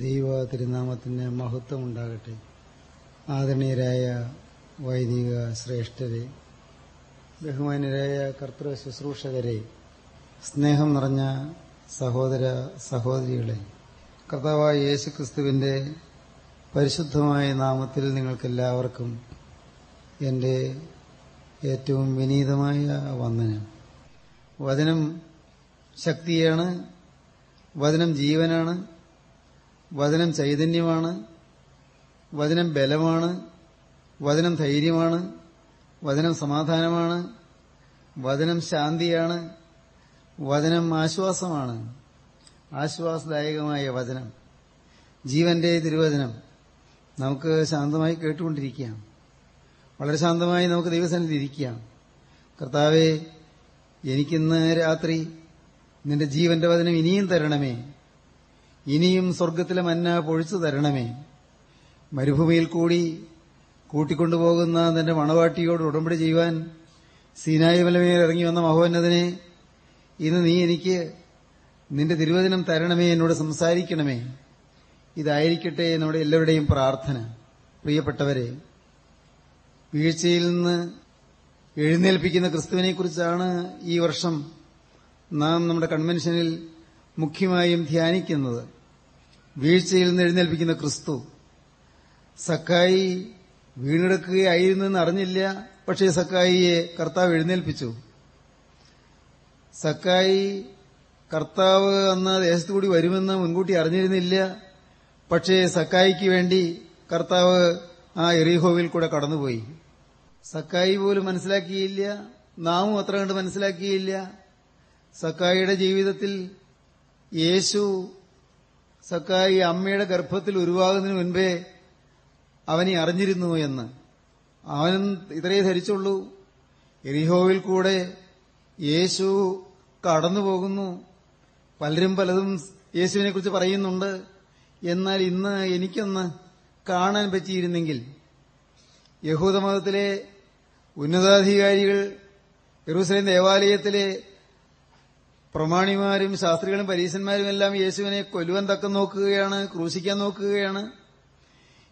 ദൈവ തിരുനാമത്തിന് മഹത്വം ഉണ്ടാകട്ടെ ആദരണീയരായ വൈദിക ശ്രേഷ്ഠരെ ബഹുമാന്യരായ കർത്തൃ ശുശ്രൂഷകരെ സ്നേഹം നിറഞ്ഞ സഹോദര സഹോദരികളെ കർത്താവായ യേശു ക്രിസ്തുവിന്റെ പരിശുദ്ധമായ നാമത്തിൽ നിങ്ങൾക്കെല്ലാവർക്കും എന്റെ ഏറ്റവും വിനീതമായ വന്ദനം. വചനം ശക്തിയാണ് വചനം ജീവനാണ് വചനം ചൈതന്യമാണ് വചനം ബലമാണ് വചനം ധൈര്യമാണ് വചനം സമാധാനമാണ് വചനം ശാന്തിയാണ് വചനം ആശ്വാസമാണ്. ആശ്വാസദായകമായ വചനം. ജീവന്റെ തിരുവചനം. നമുക്ക് ശാന്തമായി കേട്ടുകൊണ്ടിരിക്കാം. വളരെ ശാന്തമായി നമുക്ക് ദൈവസന്നിധി ഇരിക്കാം. കർത്താവെ എനിക്കിന്ന് രാത്രി നിന്റെ ജീവന്റെ വചനം ഇനിയും തരണമേ. ഇനിയും സ്വർഗത്തിലെ മന്ന പൊഴിച്ചു തരണമേ. മരുഭൂമിയിൽ കൂടി കൂട്ടിക്കൊണ്ടുപോകുന്ന തന്റെ മണവാട്ടിയോട് ഉടമ്പടി ചെയ്യുവാൻ സീനായി മലമേൽ ഇറങ്ങി വന്ന മഹോന്നതിനെ ഇന്ന് നീ എനിക്ക് നിന്റെ തിരുവചനം തരണമേ എന്നോട് സംസാരിക്കണമേ. ഇതായിരിക്കട്ടെ നമ്മുടെ എല്ലാവരുടെയും പ്രാർത്ഥന. പ്രിയപ്പെട്ടവരെ വീഴ്ചയിൽ നിന്ന് എഴുന്നേൽപ്പിക്കുന്ന ക്രിസ്തുവിനെക്കുറിച്ചാണ് ഈ വർഷം നാം നമ്മുടെ കൺവെൻഷനിൽ മുഖ്യമായും ധ്യാനിക്കുന്നത്. വീഴ്ചയിൽ നിന്ന് എഴുന്നേൽപ്പിക്കുന്ന ക്രിസ്തു. സക്കായി വീണെടുക്കുകയായിരുന്നെന്ന് അറിഞ്ഞില്ല പക്ഷേ സക്കായിയെ കർത്താവ് എഴുന്നേൽപ്പിച്ചു. സക്കായി കർത്താവ് അന്ന് ദേശത്തുകൂടി വരുമെന്ന് മുൻകൂട്ടി അറിഞ്ഞിരുന്നില്ല പക്ഷേ സക്കായിക്ക് വേണ്ടി കർത്താവ് ആ എറിഹോവിൽ കൂടെ കടന്നുപോയി. സക്കായി പോലും മനസ്സിലാക്കിയില്ല നാമും അത്ര കണ്ട് മനസ്സിലാക്കിയില്ല. സക്കായിയുടെ ജീവിതത്തിൽ യേശു സക്കായി അമ്മയുടെ ഗർഭത്തിൽ ഉരുവാകുന്നതിന് മുൻപേ അവനെ അറിഞ്ഞിരുന്നു എന്ന്. അവനും ഇത്രയേ ധരിച്ചുള്ളൂ. എരിഹോവിൽ കൂടെ യേശു കടന്നുപോകുന്നു. പലരും പലതും യേശുവിനെക്കുറിച്ച് പറയുന്നുണ്ട്. എന്നാൽ ഇന്ന് എനിക്കൊന്ന് കാണാൻ പറ്റിയിരുന്നെങ്കിൽ യഹൂദമതത്തിലെ ഉന്നതാധികാരികൾ യെറൂസലേം ദേവാലയത്തിലെ പ്രമാണിമാരും ശാസ്ത്രികളും പരീശന്മാരും എല്ലാം യേശുവിനെ കൊല്ലുവാൻ തക്ക നോക്കുകയാണ് ക്രൂശിക്കാൻ നോക്കുകയാണ്.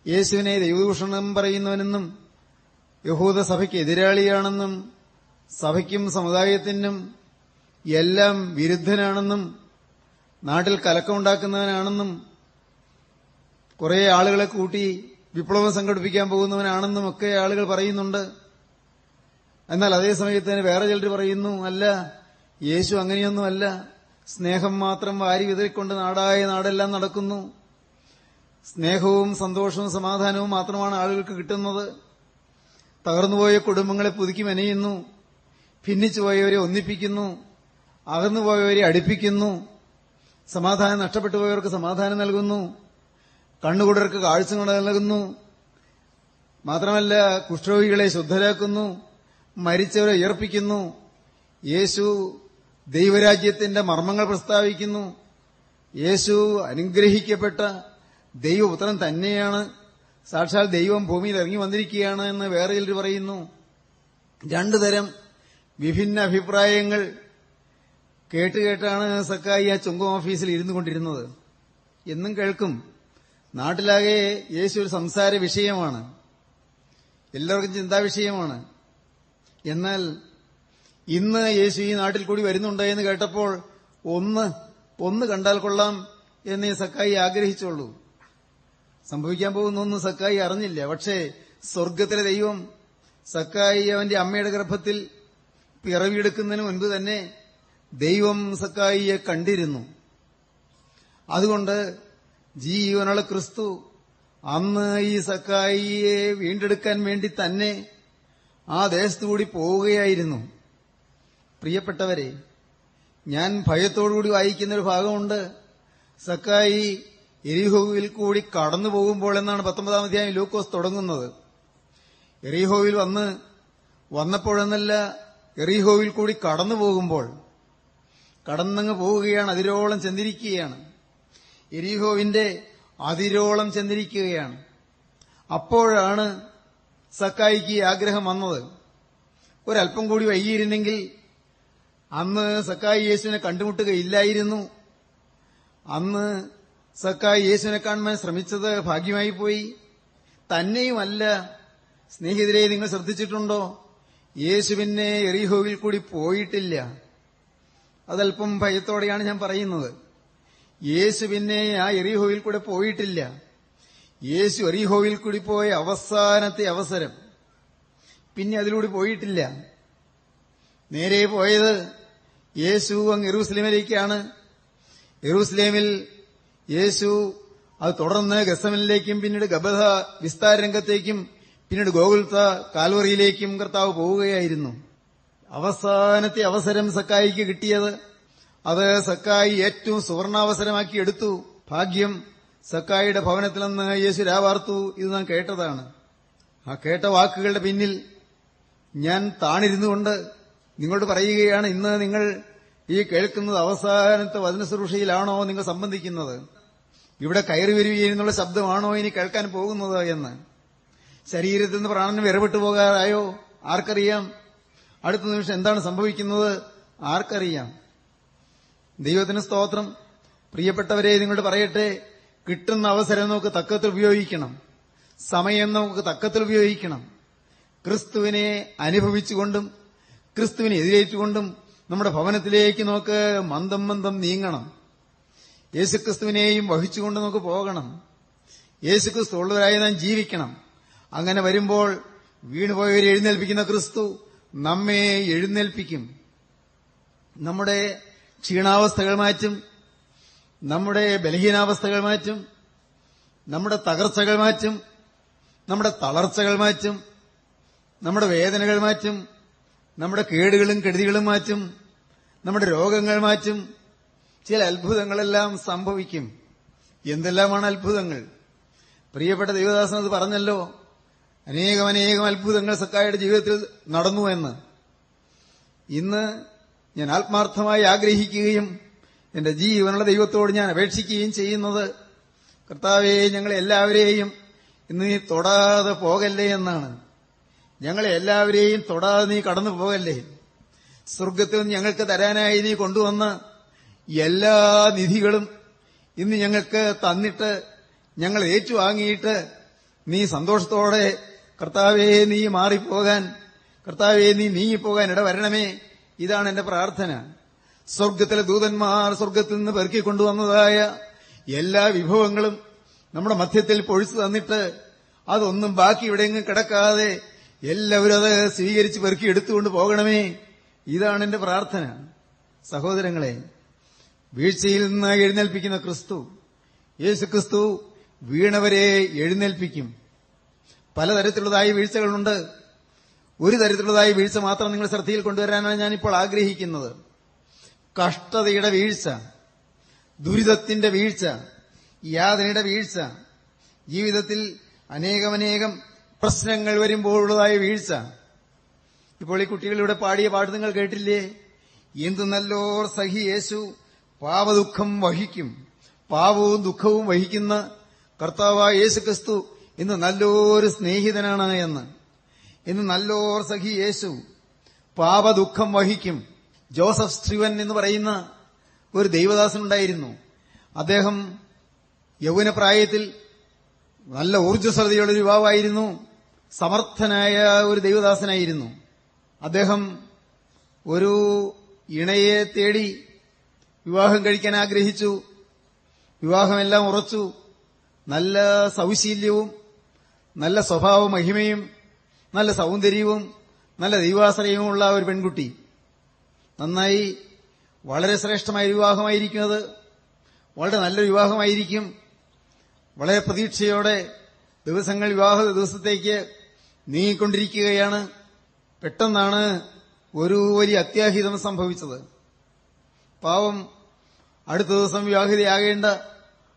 യേശുവിനെ ദൈവദൂഷണം പറയുന്നവനെന്നും യഹൂദ സഭയ്ക്ക് എതിരാളിയാണെന്നും സഭയ്ക്കും സമുദായത്തിനും എല്ലാം വിരുദ്ധനാണെന്നും നാട്ടിൽ കലക്കമുണ്ടാക്കുന്നവനാണെന്നും കുറെ ആളുകളെ കൂട്ടി വിപ്ലവം സംഘടിപ്പിക്കാൻ പോകുന്നവനാണെന്നും ഒക്കെ ആളുകൾ പറയുന്നുണ്ട്. എന്നാൽ അതേ സമയത്ത് വേറെ ചിലർ പറയുന്നു അല്ല യേശു അങ്ങനെയൊന്നുമല്ല. സ്നേഹം മാത്രം വാരി വിതറിക്കൊണ്ട് നാടായ നാടെല്ലാം നടക്കുന്നു. സ്നേഹവും സന്തോഷവും സമാധാനവും മാത്രമാണ് ആളുകൾക്ക് കിട്ടുന്നത്. തകർന്നുപോയ കുടുംബങ്ങളെ പുതുക്കി മെനയുന്നു. ഭിന്നിച്ചുപോയവരെ ഒന്നിപ്പിക്കുന്നു. അകന്നുപോയവരെ അടുപ്പിക്കുന്നു. സമാധാനം നഷ്ടപ്പെട്ടു പോയവർക്ക് സമാധാനം നൽകുന്നു. കണ്ണുകൂടർക്ക് കാഴ്ച നൽകുന്നു. മാത്രമല്ല കുഷ്ഠരോഗികളെ ശുദ്ധരാക്കുന്നു. മരിച്ചവരെ ഉയർപ്പിക്കുന്നു. യേശു ദൈവരാജ്യത്തിന്റെ മർമ്മങ്ങൾ പ്രസ്താവിക്കുന്നു. യേശു അനുഗ്രഹിക്കപ്പെട്ട ദൈവപുത്രൻ തന്നെയാണ്. സാക്ഷാൽ ദൈവം ഭൂമിയിൽ ഇറങ്ങി വന്നിരിക്കുകയാണ് എന്ന് വേറെ ചിലർ പറയുന്നു. രണ്ടു തരം വിഭിന്ന അഭിപ്രായങ്ങൾ കേട്ടുകേട്ടാണ് സക്കായി ആ ചുങ്കം ഓഫീസിൽ ഇരുന്നു കൊണ്ടിരുന്നത്. എന്നും കേൾക്കും. നാട്ടിലാകെ യേശു ഒരു സംസാര വിഷയമാണ്. എല്ലാവർക്കും ചിന്താവിഷയമാണ് എന്നാൽ ഇന്ന് യേശു ഈ നാട്ടിൽ കൂടി വരുന്നുണ്ടെന്ന് കേട്ടപ്പോൾ ഒന്ന് ഒന്ന് കണ്ടാൽ കൊള്ളാം എന്നേ സക്കായി ആഗ്രഹിച്ചുള്ളൂ. സംഭവിക്കാൻ പോകുന്നൊന്നും സക്കായി അറിഞ്ഞില്ല. പക്ഷേ സ്വർഗത്തിലെ ദൈവം സക്കായി അവന്റെ അമ്മയുടെ ഗർഭത്തിൽ പിറവിയെടുക്കുന്നതിന് മുൻപ് തന്നെ ദൈവം സക്കായിയെ കണ്ടിരുന്നു. അതുകൊണ്ട് ജീവനുള്ള ക്രിസ്തു അന്ന് ഈ സക്കായിയെ വീണ്ടെടുക്കാൻ വേണ്ടി തന്നെ ആ ദേശത്തുകൂടി പോവുകയായിരുന്നു. പ്രിയപ്പെട്ടവരെ ഞാൻ ഭയത്തോടുകൂടി വായിക്കുന്ന ഒരു ഭാഗമുണ്ട്. സക്കായി എരിഹോവിൽ കൂടി കടന്നു പോകുമ്പോൾ എന്നാണ് പത്തൊമ്പതാം അധ്യായം ലൂക്കോസ് തുടങ്ങുന്നത്. എറിഹോവിൽ വന്ന് വന്നപ്പോഴെന്നല്ല എറിഹോവിൽ കൂടി കടന്നു പോകുമ്പോൾ. കടന്നങ്ങ് പോവുകയാണ് അതിരോളം ചെന്നിരിക്കുകയാണ്. എരിഹോവിന്റെ അതിരോളം ചെന്നിരിക്കുകയാണ്. അപ്പോഴാണ് സക്കായിക്ക് ആഗ്രഹം വന്നത്. ഒരല്പം കൂടി വൈകിയിരുന്നെങ്കിൽ അന്ന് സക്കായി യേശുവിനെ കണ്ടുമുട്ടുകയില്ലായിരുന്നു. അന്ന് സക്കായി യേശുവിനെ കാണുവാൻ ശ്രമിച്ചത് ഭാഗ്യമായി പോയി. തന്നെയുമല്ല സ്നേഹിതരെ നിങ്ങൾ ശ്രദ്ധിച്ചിട്ടുണ്ടോ? യേശു പിന്നെ എറിഹോവിൽ കൂടി പോയിട്ടില്ല. അതല്പം ഭയത്തോടെയാണ് ഞാൻ പറയുന്നത്. യേശു പിന്നെ ആ എറിഹോവിൽ കൂടെ പോയിട്ടില്ല. യേശു എറിഹോവിൽ കൂടി പോയ അവസാനത്തെ അവസരം. പിന്നെ അതിലൂടെ പോയിട്ടില്ല. നേരെ പോയത് യേശു അങ്ങ് എറൂസ്ലേമിലേക്കാണ്. എറൂസ്ലേമിൽ യേശു അത് തുടർന്ന് ഗസമനിലേക്കും പിന്നീട് ഗബധ വിസ്താര രംഗത്തേക്കും പിന്നീട് ഗോകുൽത്ത കാൽവറിയിലേക്കും കർത്താവ് പോവുകയായിരുന്നു. അവസാനത്തെ അവസരം സക്കായിക്ക് കിട്ടിയത്. അത് സക്കായി ഏറ്റവും സുവർണാവസരമാക്കി എടുത്തു. ഭാഗ്യം സക്കായിയുടെ ഭവനത്തിൽ നിന്ന് യേശു രാവാർത്തു ഇത് നാം കേട്ടതാണ്. ആ കേട്ട വാക്കുകളുടെ പിന്നിൽ ഞാൻ താണിരുന്നുകൊണ്ട് നിങ്ങളോട് പറയുകയാണ് ഇന്ന് നിങ്ങൾ ഈ കേൾക്കുന്നത് അവസാനത്തെ വചനശുശ്രൂഷയിലാണോ നിങ്ങൾ സംബന്ധിക്കുന്നത്? ഇവിടെ കയറി വരികയെന്നുള്ള ശബ്ദമാണോ ഇനി കേൾക്കാൻ പോകുന്നത് എന്ന്? ശരീരത്തിൽ നിന്ന് പ്രാണനം ഇറവിട്ടു പോകാറായോ? ആർക്കറിയാം? അടുത്ത നിമിഷം എന്താണ് സംഭവിക്കുന്നത്? ആർക്കറിയാം? ദൈവത്തിന് സ്തോത്രം. പ്രിയപ്പെട്ടവരെ നിങ്ങളോട് പറയട്ടെ കിട്ടുന്ന അവസരം നമുക്ക് തക്കത്തിൽ ഉപയോഗിക്കണം. സമയം നമുക്ക് തക്കത്തിൽ ഉപയോഗിക്കണം. ക്രിസ്തുവിനെ അനുഭവിച്ചുകൊണ്ടും ക്രിസ്തുവിനെ എതിരേറ്റുകൊണ്ടും നമ്മുടെ ഭവനത്തിലേക്ക് നമുക്ക് മന്ദം മന്ദം നീങ്ങണം. യേശുക്രിസ്തുവിനെയും വഹിച്ചുകൊണ്ട് നമുക്ക് പോകണം. യേശുക്രിസ്തു ഉള്ളവരായി നാം ജീവിക്കണം. അങ്ങനെ വരുമ്പോൾ വീണുപോയവരെ എഴുന്നേൽപ്പിക്കുന്ന ക്രിസ്തു നമ്മെ എഴുന്നേൽപ്പിക്കും. നമ്മുടെ ക്ഷീണാവസ്ഥകൾ മാറ്റും. നമ്മുടെ ബലഹീനാവസ്ഥകൾ മാറ്റും. നമ്മുടെ തകർച്ചകൾ മാറ്റും. നമ്മുടെ തളർച്ചകൾ മാറ്റും. നമ്മുടെ വേദനകൾ മാറ്റും. നമ്മുടെ കേടുകളും കെടുതികളും മാറ്റും. നമ്മുടെ രോഗങ്ങൾ മാറ്റും. ചില അത്ഭുതങ്ങളെല്ലാം സംഭവിക്കും. എന്തെല്ലാമാണ് അത്ഭുതങ്ങൾ? പ്രിയപ്പെട്ട ദേവദാസൻ അത് പറഞ്ഞല്ലോ. അനേകം അനേകം അത്ഭുതങ്ങൾ സക്കായുടെ ജീവിതത്തിൽ നടന്നു എന്ന്. ഇന്ന് ഞാൻ ആത്മാർത്ഥമായി ആഗ്രഹിക്കുകയും എന്റെ ജീവനുള്ള ദൈവത്തോട് ഞാൻ അപേക്ഷിക്കുകയും ചെയ്യുന്നത് കർത്താവെ ഞങ്ങൾ എല്ലാവരെയും ഇന്ന് നീ തൊടാതെ പോകല്ലേ എന്നാണ്. ഞങ്ങളെ എല്ലാവരെയും തൊടാതെ നീ കടന്നു പോകല്ലേ? സ്വർഗത്തിൽ നിന്ന് ഞങ്ങൾക്ക് തരാനായി നീ കൊണ്ടുവന്ന എല്ലാ നിധികളും ഇന്ന് ഞങ്ങൾക്ക് തന്നിട്ട് ഞങ്ങൾ ഏറ്റുവാങ്ങിയിട്ട് നീ സന്തോഷത്തോടെ കർത്താവേ നീ മാറിപ്പോകാൻ കർത്താവേ നീ നീങ്ങിപ്പോകാൻ ഇടവരണമേ. ഇതാണ് എന്റെ പ്രാർത്ഥന. സ്വർഗത്തിലെ ദൂതന്മാർ സ്വർഗത്തിൽ നിന്ന് പെറുക്കിക്കൊണ്ടുവന്നതായ എല്ലാ വിഭവങ്ങളും നമ്മുടെ മധ്യത്തിൽ പൊഴിച്ചു തന്നിട്ട് അതൊന്നും ബാക്കി ഇവിടെയെങ്കിലും കിടക്കാതെ എല്ലാവരും അത് സ്വീകരിച്ച് പെറുക്കി എടുത്തുകൊണ്ട് പോകണമേ. ഇതാണ് എന്റെ പ്രാർത്ഥന. സഹോദരങ്ങളെ വീഴ്ചയിൽ നിന്ന് എഴുന്നേൽപ്പിക്കുന്ന ക്രിസ്തു യേശു ക്രിസ്തു വീണവരെ എഴുന്നേൽപ്പിക്കും. പലതരത്തിലുള്ളതായ വീഴ്ചകളുണ്ട്. ഒരു തരത്തിലുള്ളതായ വീഴ്ച മാത്രം നിങ്ങൾ ശ്രദ്ധയിൽ കൊണ്ടുവരാനാണ് ഞാനിപ്പോൾ ആഗ്രഹിക്കുന്നത്. കഷ്ടതയുടെ വീഴ്ച ദുരിതത്തിന്റെ വീഴ്ച യാതനയുടെ വീഴ്ച ജീവിതത്തിൽ അനേകമനേകം പ്രശ്നങ്ങൾ വരുമ്പോഴുള്ളതായ വീഴ്ച. ഇപ്പോൾ ഈ കുട്ടികളിവിടെ പാടിയ പാട്ട് നിങ്ങൾ കേട്ടില്ലേ? എന്തു നല്ലോർ സഹി യേശു പാപദുഃഖം വഹിക്കും. പാവവും ദുഃഖവും വഹിക്കുന്ന കർത്താവായ യേശു ക്രിസ്തു ഇന്ന് നല്ലൊരു സ്നേഹിതനാണ് എന്ന്. ഇന്ന് നല്ലോർ സഖി യേശു പാപദുഃഖം വഹിക്കും. ജോസഫ് സ്ട്രിവൻ എന്ന് പറയുന്ന ഒരു ദൈവദാസനുണ്ടായിരുന്നു അദ്ദേഹം യൗവനപ്രായത്തിൽ നല്ല ഊർജസ്വതയുള്ള യുവാവായിരുന്നു. സമർത്ഥനായ ഒരു ദൈവദാസനായിരുന്നു. അദ്ദേഹം ഒരു ഇണയെ തേടി വിവാഹം കഴിക്കാൻ ആഗ്രഹിച്ചു. വിവാഹമെല്ലാം ഉറച്ചു. നല്ല സൗശീല്യവും നല്ല സ്വഭാവ മഹിമയും നല്ല സൗന്ദര്യവും നല്ല ദൈവാശ്രയവുമുള്ള ഒരു പെൺകുട്ടി. നന്നായി വളരെ ശ്രേഷ്ഠമായ വിവാഹമായിരിക്കും അത് വളരെ നല്ല വിവാഹമായിരിക്കും. വളരെ പ്രതീക്ഷയോടെ ദിവസങ്ങൾ വിവാഹ ദിവസത്തേക്ക് നീങ്ങിക്കൊണ്ടിരിക്കുകയാണ്. പെട്ടെന്നാണ് ഒരു വലിയ അത്യാഹിതം സംഭവിച്ചത്. പാവം അടുത്ത ദിവസം വിവാഹിതയാകേണ്ട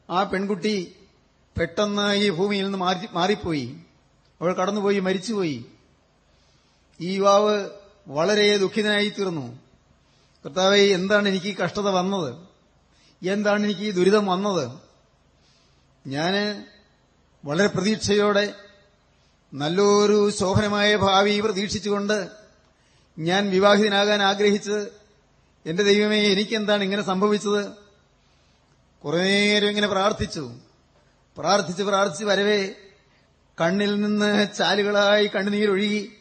ആ പെൺകുട്ടി പെട്ടെന്ന് ഈ ഭൂമിയിൽ നിന്ന് മാറി മാറിപ്പോയി. അവൾ കടന്നുപോയി മരിച്ചുപോയി. ഈ യുവാവ് വളരെ ദുഃഖിതനായി തീർന്നു. കർത്താവെ എന്താണ് എനിക്ക് കഷ്ടത വന്നത്? എന്താണ് എനിക്ക് ഈ ദുരിതം വന്നത്? ഞാൻ വളരെ പ്രതീക്ഷയോടെ നല്ലൊരു ശോഭനമായ ഭാവി പ്രതീക്ഷിച്ചുകൊണ്ട് ഞാൻ വിവാഹിതനാകാൻ ആഗ്രഹിച്ചത് എന്റെ ദൈവമേ എനിക്കെന്താണ് ഇങ്ങനെ സംഭവിച്ചത്? കുറെ നേരം ഇങ്ങനെ പ്രാർത്ഥിച്ചു. പ്രാർത്ഥിച്ച് പ്രാർത്ഥിച്ച് വരവേ കണ്ണിൽ നിന്ന് ചാലുകളായി കണ്ണുനീരൊഴുകി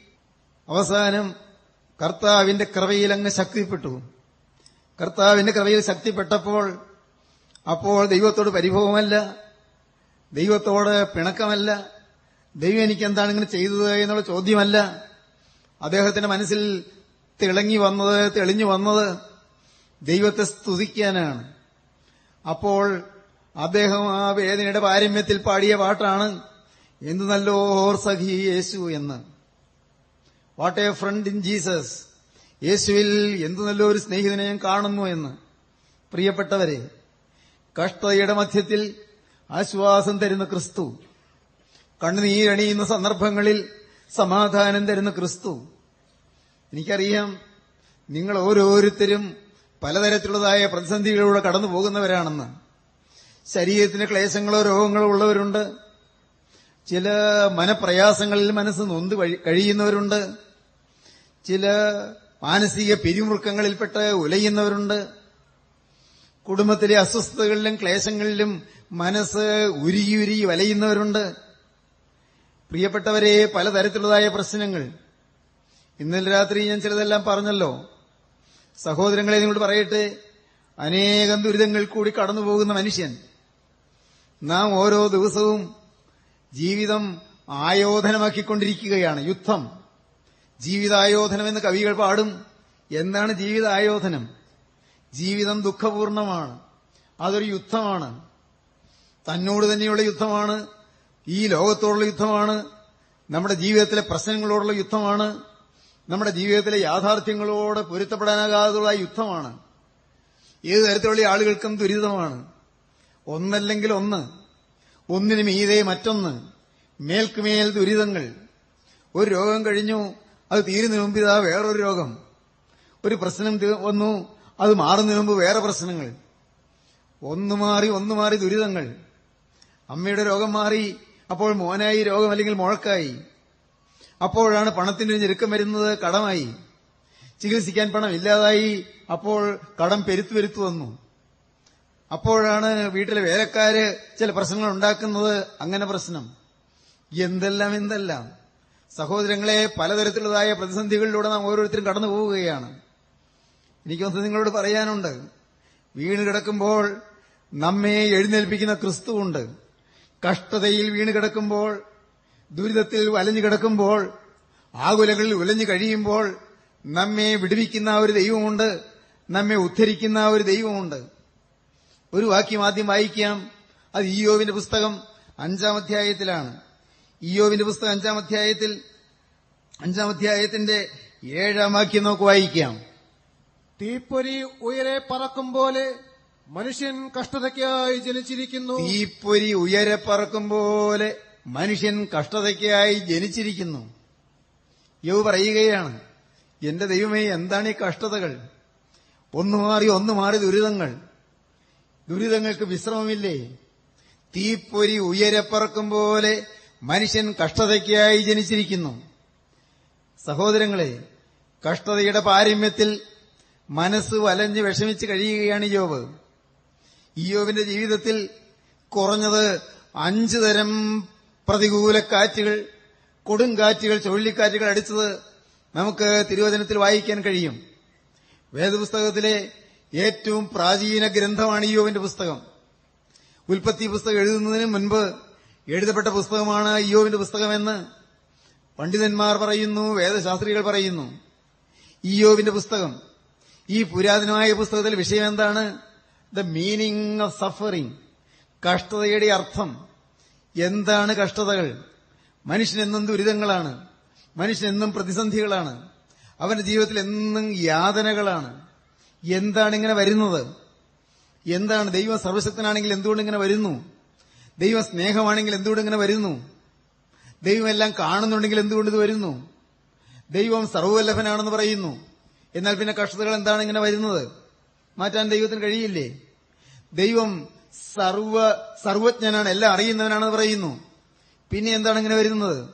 അവസാനം കർത്താവിന്റെ കൃപയിൽ അങ്ങ് ശക്തിപ്പെട്ടു. കർത്താവിന്റെ കൃപയിൽ ശക്തിപ്പെട്ടപ്പോൾ അപ്പോൾ ദൈവത്തോട് പരിഭവമല്ല ദൈവത്തോട് പിണക്കമല്ല ദൈവം എനിക്ക് എന്താണ് ഇങ്ങനെ ചെയ്തത് എന്നുള്ള ചോദ്യമല്ല. അദ്ദേഹത്തിന്റെ മനസ്സിൽ തിളങ്ങി വന്നത് തെളിഞ്ഞു വന്നത് ദൈവത്തെ സ്തുതിക്കാനാണ്. അപ്പോൾ അദ്ദേഹം ആ വേദനയുടെ പാരമ്യത്തിൽ പാടിയ പാട്ടാണ് എന്തു നല്ലോർ സഖി യേശു എന്ന്. What a friend in Jesus യേശുവിൽ എന്തു നല്ലൊരു സ്നേഹിതനെ ഞാൻ കാണുന്നു എന്ന്. പ്രിയപ്പെട്ടവരെ കഷ്ടതയുടെ മധ്യത്തിൽ ആശ്വാസം തരുന്ന ക്രിസ്തു കണ്ണുനീരണിയുന്ന സന്ദർഭങ്ങളിൽ സമാധാനം തരുന്ന ക്രിസ്തു. എനിക്കറിയാം നിങ്ങൾ ഓരോരുത്തരും പലതരത്തിലുള്ളതായ പ്രതിസന്ധികളിലൂടെ കടന്നു പോകുന്നവരാണെന്ന്. ശരീരത്തിന് ക്ലേശങ്ങളോ രോഗങ്ങളോ ഉള്ളവരുണ്ട്. ചില മനപ്രയാസങ്ങളിൽ മനസ്സ് നൊന്ത് കഴിയുന്നവരുണ്ട്. ചില മാനസിക പിരിമുറുക്കങ്ങളിൽപ്പെട്ട് ഉലയുന്നവരുണ്ട്. കുടുംബത്തിലെ അസ്വസ്ഥതകളിലും ക്ലേശങ്ങളിലും മനസ്സ് ഉരുകി ഉരുകി വലയുന്നവരുണ്ട്. പ്രിയപ്പെട്ടവരെ പലതരത്തിലുള്ളതായ പ്രശ്നങ്ങൾ. ഇന്നലെ രാത്രി ഞാൻ ചിലതെല്ലാം പറഞ്ഞല്ലോ. സഹോദരങ്ങളെ നിങ്ങളോട് പറയട്ടെ അനേകം ദുരിതങ്ങൾ കൂടി കടന്നുപോകുന്ന മനുഷ്യൻ. നാം ഓരോ ദിവസവും ജീവിതം ആയോധനമാക്കിക്കൊണ്ടിരിക്കുകയാണ്. യുദ്ധം. ജീവിതായോധനം എന്ന് കവികൾ പാടും. എന്താണ് ജീവിതായോധനം? ജീവിതം ദുഃഖപൂർണമാണ്. അതൊരു യുദ്ധമാണ്. തന്നോട് തന്നെയുള്ള യുദ്ധമാണ്. ഈ ലോകത്തോടുള്ള യുദ്ധമാണ് നമ്മുടെ ജീവിതത്തിലെ പ്രശ്നങ്ങളോടുള്ള യുദ്ധമാണ് നമ്മുടെ ജീവിതത്തിലെ യാഥാർത്ഥ്യങ്ങളോട് പൊരുത്തപ്പെടാനാകാതുള്ള യുദ്ധമാണ്. ഏത് തരത്തിലുള്ള ആളുകൾക്കും ദുരിതമാണ്. ഒന്നല്ലെങ്കിൽ ഒന്ന് ഒന്നിനു മീതെ മറ്റൊന്ന് മേൽക്കുമേൽ ദുരിതങ്ങൾ. ഒരു രോഗം കഴിഞ്ഞു അത് തീരുന്നതിന് മുമ്പ് ഇതാ വേറൊരു രോഗം. ഒരു പ്രശ്നം വന്നു അത് മാറുന്നതിന് മുമ്പ് വേറെ പ്രശ്നങ്ങൾ. ഒന്നു മാറി ഒന്നു മാറി ദുരിതങ്ങൾ. അമ്മയുടെ രോഗം മാറി അപ്പോൾ മോനായി രോഗം അല്ലെങ്കിൽ മുഴക്കായി അപ്പോഴാണ് പണത്തിന്റെ ഞെരുക്കം വരുന്നത് കടമായി. ചികിത്സിക്കാൻ പണം ഇല്ലാതായി അപ്പോൾ കടം പെരുത്തു പെരുത്തു വന്നു. അപ്പോഴാണ് വീട്ടിലെ വേലക്കാര് ചില പ്രശ്നങ്ങൾ ഉണ്ടാക്കുന്നത് അങ്ങനെ പ്രശ്നം. എന്തെല്ലാം എന്തെല്ലാം. സഹോദരങ്ങളെ പലതരത്തിലുള്ളതായ പ്രതിസന്ധികളിലൂടെ നാം ഓരോരുത്തരും കടന്നു പോവുകയാണ്. എനിക്കൊന്ന് നിങ്ങളോട് പറയാനുണ്ട്. വീണ് കിടക്കുമ്പോൾ നമ്മെ എഴുന്നേൽപ്പിക്കുന്ന ക്രിസ്തുവുണ്ട് കഷ്ടതയിൽ വീണുകിടക്കുമ്പോൾ ദുരിതത്തിൽ വലഞ്ഞു കിടക്കുമ്പോൾ ആകുലകളിൽ ഉലഞ്ഞു കഴിയുമ്പോൾ നമ്മെ വിടുവിക്കുന്ന ഒരു ദൈവമുണ്ട് നമ്മെ ഉദ്ധരിക്കുന്ന ഒരു ദൈവമുണ്ട്. ഒരു വാക്യം ആദ്യം വായിക്കാം. അത് ഇയോവിന്റെ പുസ്തകം അഞ്ചാം അധ്യായത്തിലാണ്. ഇയോവിന്റെ പുസ്തകം അഞ്ചാം അധ്യായത്തിൽ അഞ്ചാം അധ്യായത്തിന്റെ ഏഴാം വാക്യം നമുക്ക് വായിക്കാം. തീപ്പൊരി ഉയരെ പറക്കും പോലെ മനുഷ്യൻ കഷ്ടതയ്ക്കായി ജനിച്ചിരിക്കുന്നു. തീപ്പൊരി ഉയരെ പറക്കും പോലെ മനുഷ്യൻ കഷ്ടതയ്ക്കായി ജനിച്ചിരിക്കുന്നു. യവ് പറയുകയാണ് എന്റെ ദൈവമേ എന്താണ് ഈ കഷ്ടതകൾ? ഒന്നു മാറി ഒന്നു മാറി ദുരിതങ്ങൾ. ദുരിതങ്ങൾക്ക് വിശ്രമമില്ലേ? തീപ്പൊരി ഉയരെ പറക്കും പോലെ മനുഷ്യൻ കഷ്ടതയ്ക്കായി ജനിച്ചിരിക്കുന്നു. സഹോദരങ്ങളെ കഷ്ടതയുടെ പാരമ്യത്തിൽ മനസ്സ് വലഞ്ഞ് വിഷമിച്ച് കഴിയുകയാണ് യോവ് ഇയോവിന്റെ ജീവിതത്തിൽ കുറഞ്ഞത് അഞ്ചു തരം പ്രതികൂല കാറ്റുകൾ കൊടുങ്കാറ്റുകൾ ചുഴലിക്കാറ്റുകൾ അടിച്ചത് നമുക്ക് തിരുവചനത്തിൽ വായിക്കാൻ കഴിയും. വേദപുസ്തകത്തിലെ ഏറ്റവും പ്രാചീന ഗ്രന്ഥമാണ് ഇയോവിന്റെ പുസ്തകം. ഉൽപ്പത്തി പുസ്തകം എഴുതുന്നതിന് മുൻപ് എഴുതപ്പെട്ട പുസ്തകമാണ് ഇയോവിന്റെ പുസ്തകമെന്ന് പണ്ഡിതന്മാർ പറയുന്നു വേദശാസ്ത്രികൾ പറയുന്നു. ഇയോവിന്റെ പുസ്തകം. ഈ പുരാതനമായ പുസ്തകത്തിൽ വിഷയം എന്താണ്? ദ മീനിങ് ഓഫ് സഫറിംഗ് കഷ്ടതയുടെ അർത്ഥം. എന്താണ് കഷ്ടതകൾ? മനുഷ്യനെന്നും ദുരിതങ്ങളാണ്. മനുഷ്യനെന്നും പ്രതിസന്ധികളാണ്. അവന്റെ ജീവിതത്തിൽ എന്നും യാതനകളാണ്. എന്താണ് ഇങ്ങനെ വരുന്നത്? എന്താണ് ദൈവം സർവശക്തനാണെങ്കിൽ എന്തുകൊണ്ട് ഇങ്ങനെ വരുന്നു? ദൈവ സ്നേഹമാണെങ്കിൽ എന്തുകൊണ്ട് ഇങ്ങനെ വരുന്നു? ദൈവം എല്ലാം കാണുന്നുണ്ടെങ്കിൽ എന്തുകൊണ്ട് ഇത് വരുന്നു? ദൈവം സർവവല്ലഭനാണെന്ന് പറയുന്നു. എന്നാൽ പിന്നെ കഷ്ടതകൾ എന്താണ് ഇങ്ങനെ വരുന്നത്? മാറ്റാൻ ദൈവത്തിന് കഴിയില്ലേ? ദൈവം സർവ സർവജ്ഞനാണ് എല്ലാം അറിയുന്നവനാണെന്ന് പറയുന്നു. പിന്നെ എന്താണ് ഇങ്ങനെ വരുന്നത്?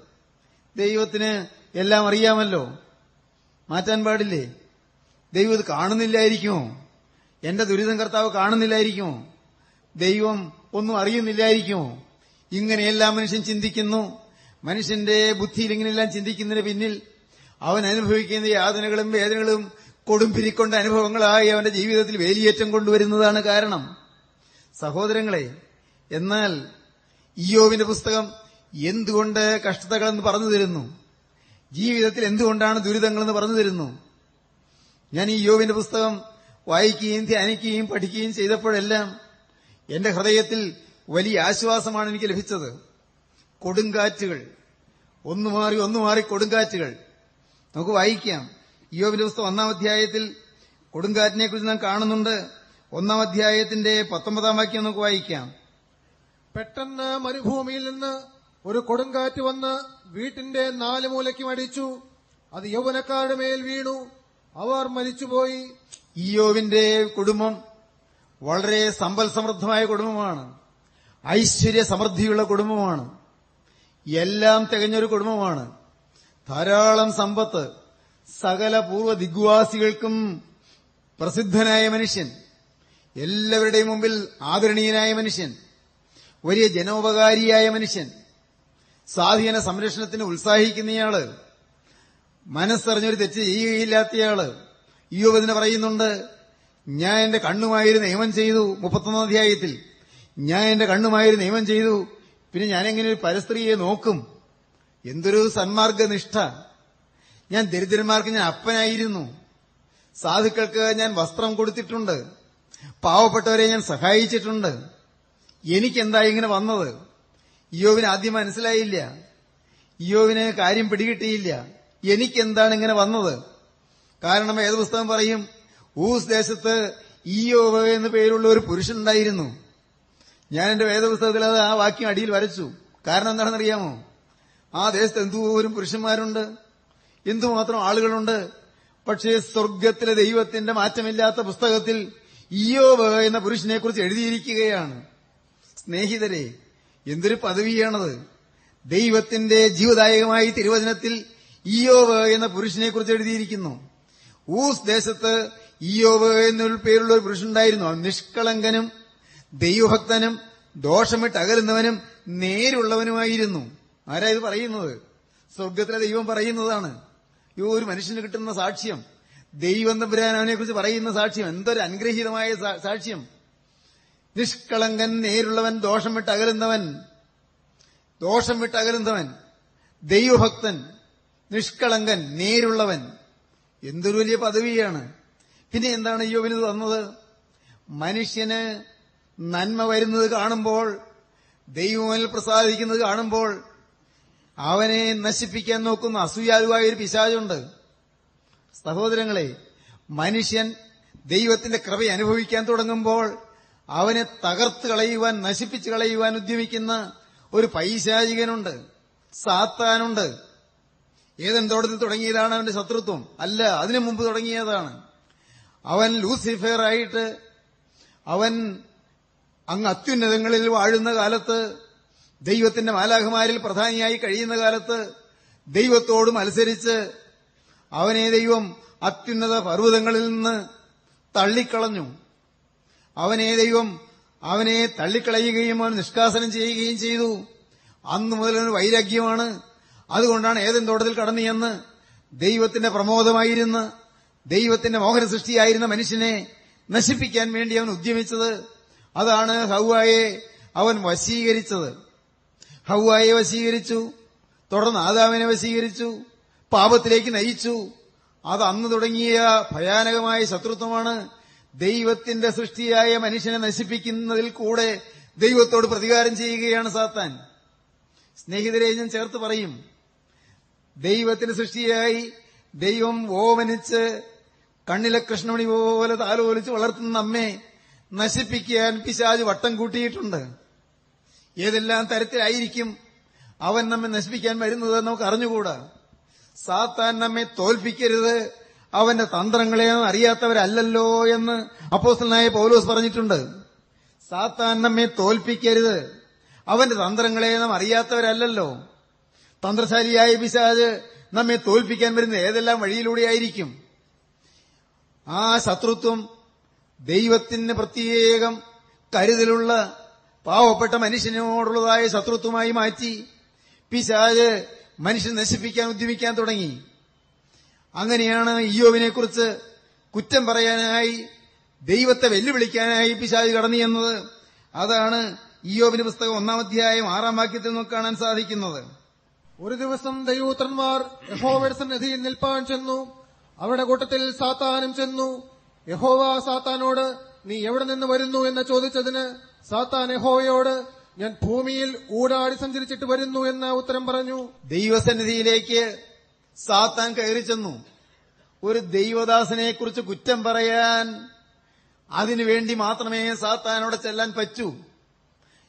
ദൈവത്തിന് എല്ലാം അറിയാമല്ലോ. മാറ്റാൻ പാടില്ലേ? ദൈവം ഇത് കാണുന്നില്ലായിരിക്കുമോ എന്റെ ദുരിതം കർത്താവ് കാണുന്നില്ലായിരിക്കുമോ ദൈവം ഒന്നും അറിയുന്നില്ലായിരിക്കുമോ ഇങ്ങനെയെല്ലാം മനുഷ്യൻ ചിന്തിക്കുന്നു. മനുഷ്യന്റെ ബുദ്ധിയിൽ ഇങ്ങനെയെല്ലാം ചിന്തിക്കുന്നതിന് പിന്നിൽ അവൻ അനുഭവിക്കുന്ന യാതനകളും വേദനകളും കൊടുമ്പിരിക്കൊണ്ട അനുഭവങ്ങളായി അവന്റെ ജീവിതത്തിൽ വേലിയേറ്റം കൊണ്ടുവരുന്നതാണ് കാരണം. സഹോദരങ്ങളെ എന്നാൽ ഇയോവിന്റെ പുസ്തകം എന്തുകൊണ്ട് കഷ്ടതകളെന്ന് പറഞ്ഞു തരുന്നു? ജീവിതത്തിൽ എന്തുകൊണ്ടാണ് ദുരിതങ്ങളെന്ന് പറഞ്ഞു തരുന്നു? ഞാൻ ഈ യോവിന്റെ പുസ്തകം വായിക്കുകയും ധ്യാനിക്കുകയും പഠിക്കുകയും ചെയ്തപ്പോഴെല്ലാം എന്റെ ഹൃദയത്തിൽ വലിയ ആശ്വാസമാണ് എനിക്ക് ലഭിച്ചത്. കൊടുങ്കാറ്റുകൾ. ഒന്നു മാറി ഒന്നു മാറി കൊടുങ്കാറ്റുകൾ. നമുക്ക് വായിക്കാം. യോവിന്റെ പുസ്തകം ഒന്നാം അധ്യായത്തിൽ കൊടുങ്കാറ്റിനെ കുറിച്ച് നാം കാണുന്നുണ്ട്. ഒന്നാം അധ്യായത്തിന്റെ പത്തൊമ്പതാം വാക്യം നമുക്ക് വായിക്കാം. പെട്ടെന്ന് മരുഭൂമിയിൽ നിന്ന് ഒരു കൊടുങ്കാറ്റ് വന്ന് വീട്ടിന്റെ നാല് മൂലയ്ക്കും അടിച്ചു. അത് യൗവനക്കാരുടെ മേൽ വീണു. അവർ മരിച്ചുപോയി. ഇയോവിന്റെ കുടുംബം വളരെ സമ്പൽ സമൃദ്ധമായ കുടുംബമാണ്. ഐശ്വര്യ സമൃദ്ധിയുള്ള കുടുംബമാണ്. എല്ലാം തികഞ്ഞൊരു കുടുംബമാണ്. ധാരാളം സമ്പത്ത് സകല പൂർവ ദിഗ്വാസികൾക്കും പ്രസിദ്ധനായ മനുഷ്യൻ എല്ലാവരുടെയും മുമ്പിൽ ആദരണീയനായ മനുഷ്യൻ വലിയ ജനോപകാരിയായ മനുഷ്യൻ സ്വാധീന സംരക്ഷണത്തിന് ഉത്സാഹിക്കുന്നയാൾ മനസ്സറിഞ്ഞൊരു തെറ്റ് ചെയ്യുകയില്ലാത്തയാൾ. യുവതിന് പറയുന്നുണ്ട് ഞാൻ എന്റെ കണ്ണുമായൊരു നിയമം ചെയ്തു മുപ്പത്തൊന്നാം അധ്യായത്തിൽ. ഞാൻ എന്റെ കണ്ണുമായൊരു നിയമം ചെയ്തു. പിന്നെ ഞാനെങ്ങനെ ഒരു പരസ്ത്രീയെ നോക്കും? എന്തൊരു സന്മാർഗനിഷ്ഠ. ഞാൻ ദരിദ്രന്മാർക്ക് ഞാൻ അപ്പനായിരുന്നു. സാധുക്കൾക്ക് ഞാൻ വസ്ത്രം കൊടുത്തിട്ടുണ്ട്. പാവപ്പെട്ടവരെ ഞാൻ സഹായിച്ചിട്ടുണ്ട്. എനിക്കെന്താ ഇങ്ങനെ വന്നത്? ഇയോവിന് ആദ്യം മനസ്സിലായില്ല. ഇയോവിന് കാര്യം പിടികിട്ടിയില്ല. എനിക്കെന്താണ് ഇങ്ങനെ വന്നത്? കാരണം ഏത് പുസ്തകം പറയും ഊസ് ദേശത്ത് ഇയോവ എന്ന് പേരുള്ള ഒരു പുരുഷനുണ്ടായിരുന്നു. ഞാൻ എന്റെ വേദപുസ്തകത്തിൽ അത് ആ വാക്യം അടിയിൽ വരച്ചു. കാരണം എന്താണെന്നറിയാമോ? ആ ദേശത്ത് എന്തോരം പുരുഷന്മാരുണ്ട്. എന്തുമാത്രം ആളുകളുണ്ട്? പക്ഷേ സ്വർഗത്തിലെ ദൈവത്തിന്റെ മാറ്റമില്ലാത്ത പുസ്തകത്തിൽ ഇയോബ് എന്ന പുരുഷനെക്കുറിച്ച് എഴുതിയിരിക്കുകയാണ്. സ്നേഹിതരെ എന്തൊരു പദവിയാണത്. ദൈവത്തിന്റെ ജീവദായകമായി തിരുവചനത്തിൽ ഇയോവ് എന്ന പുരുഷനെക്കുറിച്ച് എഴുതിയിരിക്കുന്നു. ഊസ് ദേശത്ത് ഇയോവ് എന്നൊരു പേരുള്ള ഒരു പുരുഷനുണ്ടായിരുന്നു. അവൻ നിഷ്കളങ്കനും ദൈവഭക്തനും ദോഷമിട്ട് അകലുന്നവനും നേരുള്ളവനുമായിരുന്നു. ആരാ ഇത് പറയുന്നത്? സ്വർഗത്തിലെ ദൈവം പറയുന്നതാണ്. ഈ ഒരു മനുഷ്യന് കിട്ടുന്ന സാക്ഷ്യം ദൈവം തമ്പുരാൻ അവനെ കുറിച്ച് പറയുന്ന സാക്ഷ്യം എന്തൊരു അനുഗ്രഹീതമായ സാക്ഷ്യം. നിഷ്കളങ്കൻ നേരുള്ളവൻ ദോഷം വിട്ട് അകലുന്നവൻ ദോഷം വിട്ട് അകലുന്നവൻ ദൈവഭക്തൻ നിഷ്കളങ്കൻ നേരുള്ളവൻ. എന്തൊരു വലിയ പദവിയാണ്. പിന്നെ എന്താണ് യോവിന് തന്നത്? മനുഷ്യന് നന്മ വരുന്നത് കാണുമ്പോൾ ദൈവമേൽ പ്രസാദിക്കുന്നത് കാണുമ്പോൾ അവനെ നശിപ്പിക്കാൻ നോക്കുന്ന അസൂയാലുവായ ഒരു പിശാചുണ്ട്. സഹോദരങ്ങളെ മനുഷ്യൻ ദൈവത്തിന്റെ കൃപ അനുഭവിക്കാൻ തുടങ്ങുമ്പോൾ അവനെ തകർത്ത് കളയുവാൻ നശിപ്പിച്ച് കളയുവാൻ ഉദ്യമിക്കുന്ന ഒരു പൈശാചികനുണ്ട്. സാത്താനുണ്ട്. ഏതെന്തോടത്തിൽ തുടങ്ങിയതാണ് അവന്റെ ശത്രുത്വം. അല്ല അതിനു മുമ്പ് തുടങ്ങിയതാണ്. അവൻ ലൂസിഫർ ആയിട്ട് അവൻ അങ്ങ് അത്യുന്നതങ്ങളിൽ വാഴുന്ന കാലത്ത് ദൈവത്തിന്റെ മാലാഖമാരിൽ പ്രധാനിയായി കഴിയുന്ന കാലത്ത് ദൈവത്തോട് മത്സരിച്ച് അവനെ ദൈവം അത്യുന്നത പർവതങ്ങളിൽ നിന്ന് തള്ളിക്കളഞ്ഞു. അവനെ ദൈവം അവനെ തള്ളിക്കളയുകയും അവൻ നിഷ്കാസനം ചെയ്യുകയും ചെയ്തു. അന്നു മുതൽ അവന് വൈരാഗ്യമാണ്. അതുകൊണ്ടാണ് ഏതെൻ തോട്ടത്തിൽ കടന്നു എന്ന് ദൈവത്തിന്റെ പ്രമോദമായിരുന്ന ദൈവത്തിന്റെ മോഹന സൃഷ്ടിയായിരുന്ന മനുഷ്യനെ നശിപ്പിക്കാൻ വേണ്ടി അവൻ ഉദ്യമിച്ചത്. അതാണ് ഹൗവായെ അവൻ വശീകരിച്ചത്. ഹൗവായെ വശീകരിച്ചു തുടർന്ന് ആദാമിനെ വശീകരിച്ചു പാപത്തിലേക്ക് നയിച്ചു. അത് അന്ന് തുടങ്ങിയ ഭയാനകമായ ശത്രുത്വമാണ്. ദൈവത്തിന്റെ സൃഷ്ടിയായ മനുഷ്യനെ നശിപ്പിക്കുന്നതിൽ കൂടെ ദൈവത്തോട് പ്രതികാരം ചെയ്യുകയാണ് സാത്താൻ. സ്നേഹിതരെ ഞാൻ ചേർത്ത് പറയും ദൈവത്തിന്റെ സൃഷ്ടിയായി ദൈവം ഓമനിച്ച് കണ്ണിലെ കൃഷ്ണമണി പോലെ താലോലിച്ച് വളർത്തുന്ന നമ്മെ നശിപ്പിക്കാൻ പിശാജ് വട്ടം കൂട്ടിയിട്ടുണ്ട്. ഏതെല്ലാം തരത്തിലായിരിക്കും അവൻ നമ്മെ നശിപ്പിക്കാൻ വരുന്നത് നമുക്ക് അറിഞ്ഞുകൂടാ. സാത്താൻ നമ്മെ തോൽപ്പിക്കരുത്. അവന്റെ തന്ത്രങ്ങളെ അറിയാത്തവരല്ലല്ലോ എന്ന് അപ്പോസ്റ്റലായ പൗലോസ് പറഞ്ഞിട്ടുണ്ട്. സാത്താൻ നമ്മെ തോൽപ്പിക്കരുത്. അവന്റെ തന്ത്രങ്ങളെ നാം അറിയാത്തവരല്ലല്ലോ. തന്ത്രശാലിയായ പിശാജ് നമ്മെ തോൽപ്പിക്കാൻ വരുന്ന ഏതെല്ലാം വഴിയിലൂടെയായിരിക്കും ആ ശത്രുത്വം ദൈവത്തിന് പ്രത്യേകം കരുതലുള്ള പാവപ്പെട്ട മനുഷ്യനോടുള്ളതായ ശത്രുത്വമായി മാറ്റി പിശാജ് മനുഷ്യൻ നശിപ്പിക്കാൻ ഉദ്യമിക്കാൻ തുടങ്ങി. അങ്ങനെയാണ് ഇയോവിനെക്കുറിച്ച് കുറ്റം പറയാനായി ദൈവത്തെ വെല്ലുവിളിക്കാനായി പിശാജ് കടന്നു എന്നത് അതാണ് ഇയോബിന്റെ പുസ്തകം ഒന്നാം അധ്യായം ആറാം വാക്യത്തിൽ നമുക്ക് കാണാൻ സാധിക്കുന്നത്. ഒരു ദിവസം ദൈവൂത്രന്മാർ യഹോവയുടെ നദിയിൽ നിൽപ്പാൻ ചെന്നു. അവരുടെ കൂട്ടത്തിൽ സാത്താനും ചെന്നു. യഹോവ സാത്താനോട് നീ എവിടെ നിന്ന് വരുന്നു? എന്ന് ചോദിച്ചതിന് സാത്താൻ എഹോവയോട് ഞാൻ ഭൂമിയിൽ ഊടാടി സഞ്ചരിച്ചിട്ട് വരുന്നു എന്ന് ഉത്തരം പറഞ്ഞു. ദൈവസന്നിധിയിലേക്ക് സാത്താൻ കയറി ചെന്നു. ഒരു ദൈവദാസനെക്കുറിച്ച് കുറ്റം പറയാൻ അതിനുവേണ്ടി മാത്രമേ സാത്താനോടെ ചെല്ലാൻ പറ്റൂ.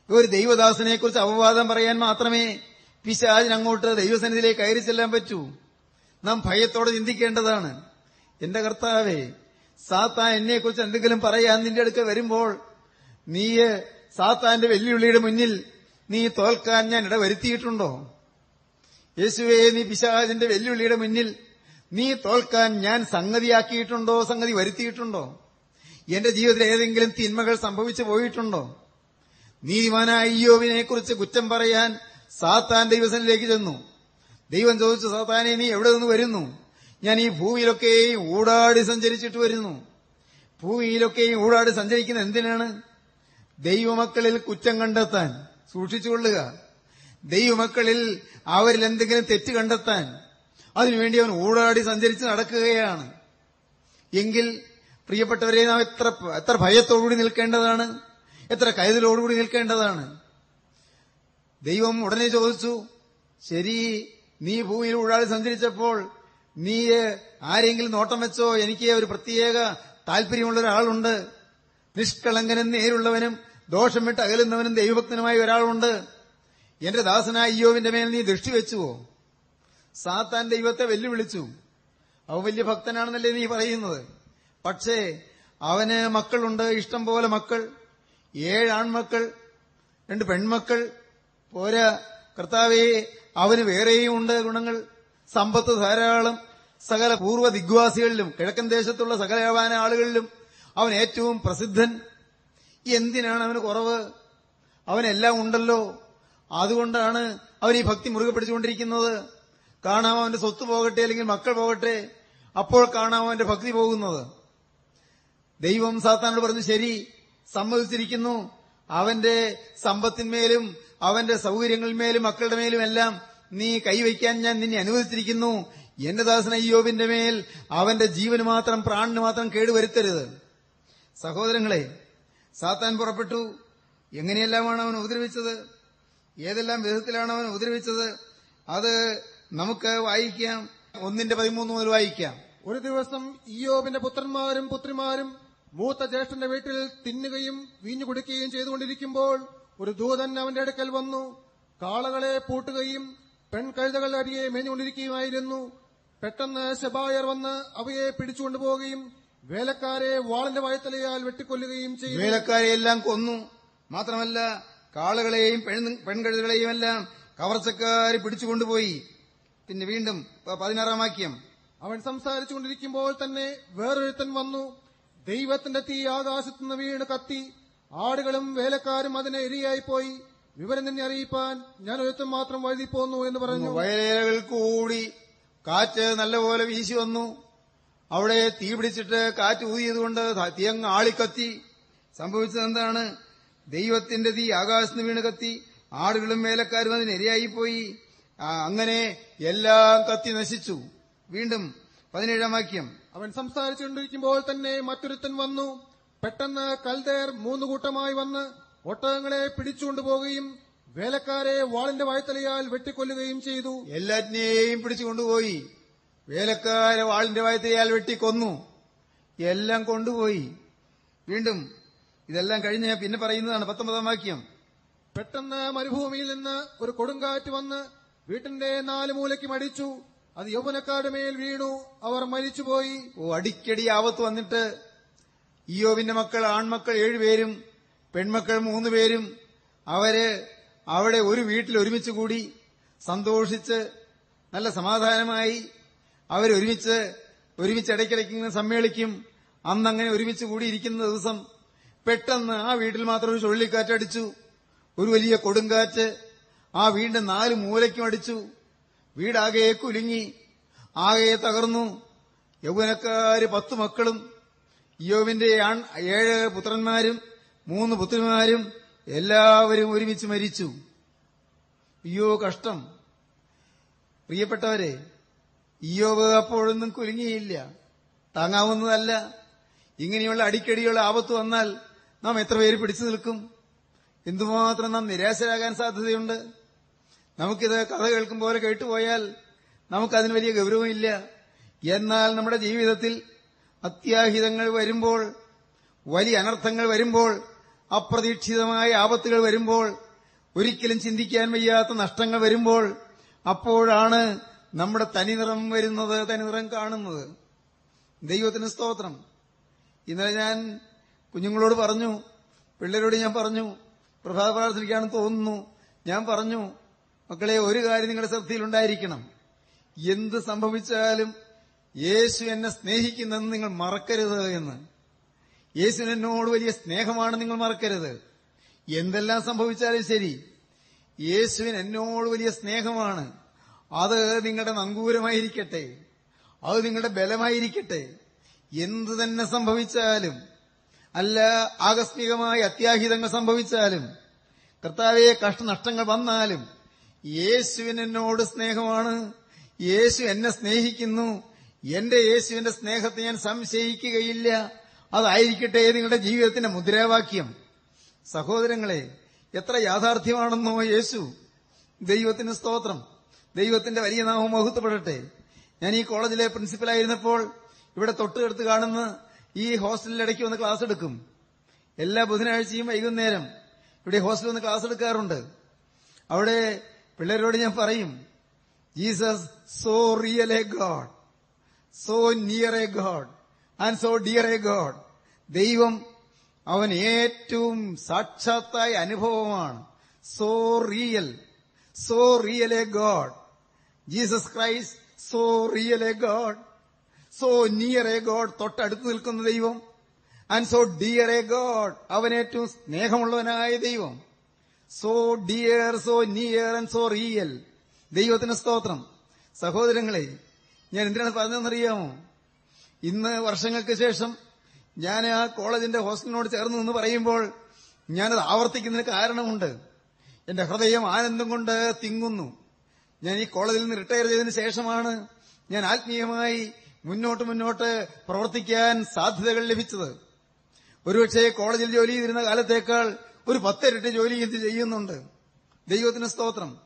ഒരു ദൈവദാസനെക്കുറിച്ച് അപവാദം പറയാൻ മാത്രമേ പിശാചിന് അങ്ങോട്ട് ദൈവസന്നിധിയിലേക്ക് കയറി ചെല്ലാൻ പറ്റൂ. നാം ഭയത്തോടെ ചിന്തിക്കേണ്ടതാണ്. എന്റെ കർത്താവേ സാത്താൻ എന്നെക്കുറിച്ച് എന്തെങ്കിലും പറയാൻ നിന്റെ അടുക്ക വരുമ്പോൾ നീ സാത്താന്റെ വെല്ലുവിളിയുടെ മുന്നിൽ നീ തോൽക്കാൻ ഞാൻ ഇടവരുത്തിയിട്ടുണ്ടോ? യേശുവേ നീ പിശാചിന്റെ വെല്ലുവിളിയുടെ മുന്നിൽ നീ തോൽക്കാൻ ഞാൻ സംഗതിയാക്കിയിട്ടുണ്ടോ? സംഗതി വരുത്തിയിട്ടുണ്ടോ? എന്റെ ജീവിതത്തിൽ ഏതെങ്കിലും തിന്മകൾ സംഭവിച്ചു പോയിട്ടുണ്ടോ? നീതിമാനായ ഇയോവിനെ കുറിച്ച് കുറ്റം പറയാൻ സാത്താൻ ദൈവസനിലേക്ക് ചെന്നു. ദൈവം ചോദിച്ചു സാത്താനെ നീ എവിടെ നിന്ന് വരുന്നു? ഞാൻ ഈ ഭൂമിയിലൊക്കെയും ഊടാടി സഞ്ചരിച്ചിട്ട് വരുന്നു. ഭൂമിയിലൊക്കെയും ഊടാടി സഞ്ചരിക്കുന്നത് എന്തിനാണ്? ദൈവമക്കളിൽ കുറ്റം കണ്ടെത്താൻ സൂക്ഷിച്ചുകൊള്ളുക. ദൈവമക്കളിൽ അവരിൽ എന്തെങ്കിലും തെറ്റ് കണ്ടെത്താൻ അതിനുവേണ്ടി അവൻ ഊടാടി സഞ്ചരിച്ച് നടക്കുകയാണ്. എങ്കിൽ പ്രിയപ്പെട്ടവരെ നാം എത്ര എത്ര ഭയത്തോടുകൂടി നിൽക്കേണ്ടതാണ്? എത്ര കരുതലോടുകൂടി നിൽക്കേണ്ടതാണ്? ദൈവം ഉടനെ ചോദിച്ചു ശരി നീ ഭൂമിയിൽ ഊഴാടി സഞ്ചരിച്ചപ്പോൾ നീ ആരെങ്കിലും നോട്ടം വെച്ചോ? എനിക്ക് ഒരു പ്രത്യേക താല്പര്യമുള്ള ഒരാളുണ്ട്. നിഷ്കളങ്കനും നേരുള്ളവനും ദോഷം വിട്ട് അകലുന്നവനും ദൈവഭക്തനുമായ ഒരാളുണ്ട് എന്റെ ദാസനായ അയ്യോവിന്റെ മേൽ നീ ദൃഷ്ടി വെച്ചുവോ? സാത്താൻ ദൈവത്തെ വെല്ലുവിളിച്ചു. അവൻ വലിയ ഭക്തനാണെന്നല്ലേ നീ പറയുന്നത്. പക്ഷേ അവന് മക്കളുണ്ട്. ഇഷ്ടം പോലെ മക്കൾ. ഏഴ് ആൺമക്കൾ രണ്ട് പെൺമക്കൾ. പോരാ കർത്താവേ അവന് വേറെയും ഉണ്ട് ഗുണങ്ങൾ. സമ്പത്ത് ധാരാളം. സകല പൂർവ ദിഗ്വാസികളിലും കിഴക്കൻ ദേശത്തുള്ള സകലവാന ആളുകളിലും അവൻ ഏറ്റവും പ്രസിദ്ധൻ. എന്തിനാണ് അവന് കുറവ്? അവനെല്ലാം ഉണ്ടല്ലോ. അതുകൊണ്ടാണ് അവൻ ഈ ഭക്തി മുറുകെ പിടിച്ചുകൊണ്ടിരിക്കുന്നത് കാണാം അവന്റെ സ്വത്ത് പോകട്ടെ അല്ലെങ്കിൽ മക്കൾ പോകട്ടെ? അപ്പോൾ കാണാം അവന്റെ ഭക്തി പോകുന്നത്? ദൈവം സാത്താനോട് പറഞ്ഞു ശരി സമ്മതിച്ചിരിക്കുന്നു. അവന്റെ സമ്പത്തിന്മേലും അവന്റെ സൗകര്യങ്ങളിന്മേലും മക്കളുടെ മേലും എല്ലാം നീ കൈവയ്ക്കാൻ ഞാൻ നിന്നെ അനുവദിച്ചിരിക്കുന്നു. എന്റെ ദാസന യോബിന്റെ മേൽ അവന്റെ ജീവന് മാത്രം പ്രാണിന് മാത്രം കേടുവരുത്തരുത്. സഹോദരങ്ങളെ സാത്താൻ പുറപ്പെട്ടു. എങ്ങനെയെല്ലാമാണ് അവൻ ഉപദ്രവിച്ചത്? ഏതെല്ലാം വിധത്തിലാണ് അവൻ ഉപദ്രവിച്ചത്? അത് നമുക്ക് വായിക്കാം. ഒന്നിന്റെ പതിമൂന്ന് മുതൽ വായിക്കാം. ഒരു ദിവസം ഇയോബിന്റെ പുത്രന്മാരും പുത്രിമാരും മൂത്ത ജ്യേഷ്ഠന്റെ വീട്ടിൽ തിന്നുകയും വീഞ്ഞു കുടിക്കുകയും ചെയ്തുകൊണ്ടിരിക്കുമ്പോൾ ഒരു ദൂതൻ അവന്റെ അടുക്കൽ വന്നു. കാളകളെ പൂട്ടുകയും പെൺകഴുതകളുടെ അരിയെ മേഞ്ഞുകൊണ്ടിരിക്കുകയുമായിരുന്നു. പെട്ടെന്ന് ശബായർ വന്ന് അവയെ പിടിച്ചുകൊണ്ടുപോവുകയും വേലക്കാരെ വാളിന്റെ വയത്തലയാൽ വെട്ടിക്കൊല്ലുകയും ചെയ്തു. വേലക്കാരെയെല്ലാം കൊന്നു. മാത്രമല്ല കാളുകളെയും പെൺകഴുതുകളെയും എല്ലാം കവർച്ചക്കാര് പിടിച്ചുകൊണ്ടുപോയി. പിന്നെ വീണ്ടും പതിനാറാം വാക്യം. അവൻ സംസാരിച്ചുകൊണ്ടിരിക്കുമ്പോൾ തന്നെ വേറൊരുത്തൻ വന്നു. ദൈവത്തിന്റെ തീ ആകാശത്തുനിന്ന് വീണ് കത്തി. ആടുകളും വേലക്കാരും അതിനെ ഇരയായി പോയി വിവരം തന്നെ അറിയിപ്പാൻ ഞാൻ ഒരുത്തൻ മാത്രം വഴുതി പോന്നു എന്ന് പറഞ്ഞു. വയലേലകൾ കൂടി കാറ്റ് നല്ലപോലെ വീശി വന്നു. അവിടെ തീ പിടിച്ചിട്ട് കാറ്റ് ഊതിയതുകൊണ്ട് തീയങ്ങ് ആളിക്കത്തി. സംഭവിച്ചത് എന്താണ് ദൈവത്തിന്റെ തീ ആകാശത്ത് വീണ് കത്തി. ആടുകളും വേലക്കാരും അതിന് ഇരയായിപ്പോയി. അങ്ങനെ എല്ലാം കത്തി നശിച്ചു. വീണ്ടും പതിനേഴാം വാക്യം. അവൻ സംസാരിച്ചുകൊണ്ടിരിക്കുമ്പോൾ തന്നെ മറ്റൊരുത്തൻ വന്നു. പെട്ടെന്ന് കൽതേർ മൂന്ന് കൂട്ടമായി വന്ന് ഒട്ടകങ്ങളെ പിടിച്ചുകൊണ്ടുപോകുകയും വേലക്കാരെ വാളിന്റെ വായ്ത്തലയാൽ വെട്ടിക്കൊല്ലുകയും ചെയ്തു. എല്ലാറ്റിനെയും പിടിച്ചു കൊണ്ടുപോയി വേലക്കാരെ വാളിന്റെ വായത്തയാൽ വെട്ടിക്കൊന്നു എല്ലാം കൊണ്ടുപോയി. വീണ്ടും ഇതെല്ലാം കഴിഞ്ഞ് പിന്നെ പറയുന്നതാണ് പത്തൊമ്പതാം വാക്യം. പെട്ടെന്ന് മരുഭൂമിയിൽ നിന്ന് ഒരു കൊടുങ്കാറ്റ് വന്ന് വീട്ടിന്റെ നാല് മൂലയ്ക്ക് മടിച്ചു. അത് യൗവനക്കാരുടെ മേൽ വീണു. അവർ മരിച്ചുപോയി. ഓ അടിക്കടി ആവത്ത് വന്നിട്ട് ഇയോവിന്റെ മക്കൾ ആൺമക്കൾ ഏഴുപേരും പെൺമക്കൾ മൂന്നുപേരും അവർ അവിടെ ഒരു വീട്ടിൽ ഒരുമിച്ച് കൂടി സന്തോഷിച്ച് നല്ല സമാധാനമായി അവരൊരുമിച്ച് ഒരുമിച്ച് ഇടയ്ക്കിടയ്ക്ക് ഇങ്ങനെ സമ്മേളിക്കും. അന്നങ്ങനെ ഒരുമിച്ച് കൂടിയിരിക്കുന്ന ദിവസം പെട്ടെന്ന് ആ വീട്ടിൽ മാത്രം ഒരു ചുഴലിക്കാറ്റടിച്ചു ഒരു വലിയ കൊടുങ്കാറ്റ്. ആ വീടിന്റെ നാല് മൂലയ്ക്കും അടിച്ചു. വീടാകെ കുലുങ്ങി. ആകെ തകർന്നു. യൗവനക്കാര് പത്തു മക്കളും യോവിന്റെ ഏഴ് പുത്രന്മാരും മൂന്ന് പുത്രിമാരും എല്ലാവരും ഒരുമിച്ച് മരിച്ചു. അയ്യോ കഷ്ടം. പ്രിയപ്പെട്ടവരെ ഇയോവ് അപ്പോഴൊന്നും കുലുങ്ങിയില്ല. താങ്ങാവുന്നതല്ല. ഇങ്ങനെയുള്ള അടിക്കടിയുള്ള ആപത്ത് വന്നാൽ നാം എത്ര പേര് പിടിച്ചു നിൽക്കും? എന്തുമാത്രം നാം നിരാശരാകാൻ സാധ്യതയുണ്ട്? നമുക്കിത് കഥ കേൾക്കും പോലെ കേട്ടുപോയാൽ നമുക്കതിന് വലിയ ഗൗരവമില്ല. എന്നാൽ നമ്മുടെ ജീവിതത്തിൽ അത്യാഹിതങ്ങൾ വരുമ്പോൾ വലിയ അനർത്ഥങ്ങൾ വരുമ്പോൾ അപ്രതീക്ഷിതമായ ആപത്തുകൾ വരുമ്പോൾ ഒരിക്കലും ചിന്തിക്കാൻ വയ്യാത്ത നഷ്ടങ്ങൾ വരുമ്പോൾ അപ്പോഴാണ് നമ്മുടെ തനിനിറം വരുന്നത് തനിനിറം കാണുന്നത്. ദൈവത്തിന് സ്തോത്രം. ഇന്നലെ ഞാൻ കുഞ്ഞുങ്ങളോട് പറഞ്ഞു പിള്ളേരോട് ഞാൻ പറഞ്ഞു പ്രഭാത പ്രാർത്ഥനയ്ക്കാണെന്ന് തോന്നുന്നു. ഞാൻ പറഞ്ഞു മക്കളെ ഒരു കാര്യം നിങ്ങളുടെ ശ്രദ്ധയിലുണ്ടായിരിക്കണം എന്ത് സംഭവിച്ചാലും യേശു എന്നെ സ്നേഹിക്കുന്നെന്ന് നിങ്ങൾ മറക്കരുത് എന്ന്. യേശു എന്നോട് വലിയ സ്നേഹമാണ് നിങ്ങൾ മറക്കരുത്. എന്തെല്ലാം സംഭവിച്ചാലും ശരി യേശുവിന് എന്നോട് വലിയ സ്നേഹമാണ്. അത് നിങ്ങളുടെ നങ്കൂരമായിരിക്കട്ടെ. അത് നിങ്ങളുടെ ബലമായിരിക്കട്ടെ. എന്തു തന്നെ സംഭവിച്ചാലും അല്ല ആകസ്മികമായ അത്യാഹിതങ്ങൾ സംഭവിച്ചാലും കർത്താവെ കഷ്ടനഷ്ടങ്ങൾ വന്നാലും യേശുവിന് എന്നോട് സ്നേഹമാണ്. യേശു എന്നെ സ്നേഹിക്കുന്നു. എന്റെ യേശുവിന്റെ സ്നേഹത്തെ ഞാൻ സംശയിക്കുകയില്ല. അതായിരിക്കട്ടെ നിങ്ങളുടെ ജീവിതത്തിന്റെ മുദ്രാവാക്യം. സഹോദരങ്ങളെ എത്ര യാഥാർത്ഥ്യമാണെന്നോ യേശു. ദൈവത്തിന് സ്തോത്രം. ദൈവത്തിന്റെ വലിയ നാമം മഹത്വപ്പെടട്ടെ. ഞാൻ ഈ കോളേജിലെ പ്രിൻസിപ്പലായിരുന്നപ്പോൾ ഇവിടെ തൊട്ടുകെടുത്ത് കാണുന്ന ഈ ഹോസ്റ്റലിൽ ഇടയ്ക്ക് വന്ന് ക്ലാസ് എടുക്കും. എല്ലാ ബുധനാഴ്ചയും വൈകുന്നേരം ഇവിടെ ഹോസ്റ്റലിൽ വന്ന് ക്ലാസ് എടുക്കാറുണ്ട്. അവിടെ പിള്ളേരോട് ഞാൻ പറയും Jesus so real a God. So near a God. And so dear a God. ദൈവം അവൻ ഏറ്റവും സാക്ഷാത്തായ അനുഭവമാണ്. So real. So real a God. Jesus Christ so real a God so near a God തൊട്ടടുത്ത് നിൽക്കുന്ന ദൈവം and so dear a God അവൻ ഏറ്റവും സ്നേഹമുള്ളവനായ ദൈവം. So dear so near and so real ദൈവത്തിന് സ്തോത്രം. സഹോദരങ്ങളെ ഞാൻ എന്തിനാണ് പറഞ്ഞതെന്നറിയാമോ? ഇന്ന് വർഷങ്ങൾക്ക് ശേഷം ഞാൻ ആ കോളേജിന്റെ ഹോസ്റ്റലിനോട് ചേർന്ന് നിന്ന് പറയുമ്പോൾ ഞാനത് ആവർത്തിക്കുന്നതിന് കാരണമുണ്ട്. എന്റെ ഹൃദയം ആനന്ദം കൊണ്ട് തിങ്ങുന്നു. ഞാൻ ഈ കോളേജിൽ നിന്ന് റിട്ടയർ ചെയ്തതിന് ശേഷമാണ് ഞാൻ ആത്മീയമായി മുന്നോട്ട് മുന്നോട്ട് പ്രവർത്തിക്കാൻ സാധ്യതകൾ ലഭിച്ചത്. ഒരുപക്ഷെ കോളേജിൽ ജോലി ചെയ്തിരുന്ന കാലത്തേക്കാൾ ഒരു പത്തിരട്ടി ജോലി ഇത് ചെയ്യുന്നുണ്ട്? ദൈവത്തിന് സ്തോത്രം.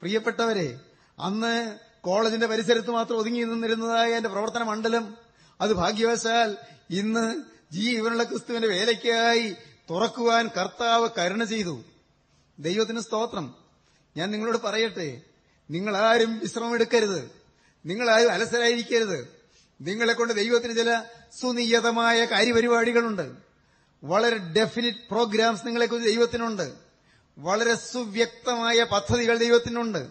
പ്രിയപ്പെട്ടവരെ അന്ന് കോളേജിന്റെ പരിസരത്ത് മാത്രം ഒതുങ്ങി നിന്നിരുന്നതായ എന്റെ പ്രവർത്തന മണ്ഡലം അത് ഭാഗ്യവശാൽ ഇന്ന് ജീവനുള്ള ക്രിസ്തുവിന്റെ വേലയ്ക്കായി തുറക്കുവാൻ കർത്താവ് കരുണ ചെയ്തു. ദൈവത്തിന് സ്തോത്രം. ഞാൻ നിങ്ങളോട് പറയട്ടെ നിങ്ങളാരും വിശ്രമമെടുക്കരുത്. നിങ്ങളാരും അലസരായിരിക്കരുത്. നിങ്ങളെ കൊണ്ട് ദൈവത്തിന് ചില സുനിയതമായ കാര്യപരിപാടികളുണ്ട്. വളരെ ഡെഫിനിറ്റ് പ്രോഗ്രാംസ് നിങ്ങളെക്കുറിച്ച് ദൈവത്തിനുണ്ട്. വളരെ സുവ്യക്തമായ പദ്ധതികൾ ദൈവത്തിനുണ്ട്.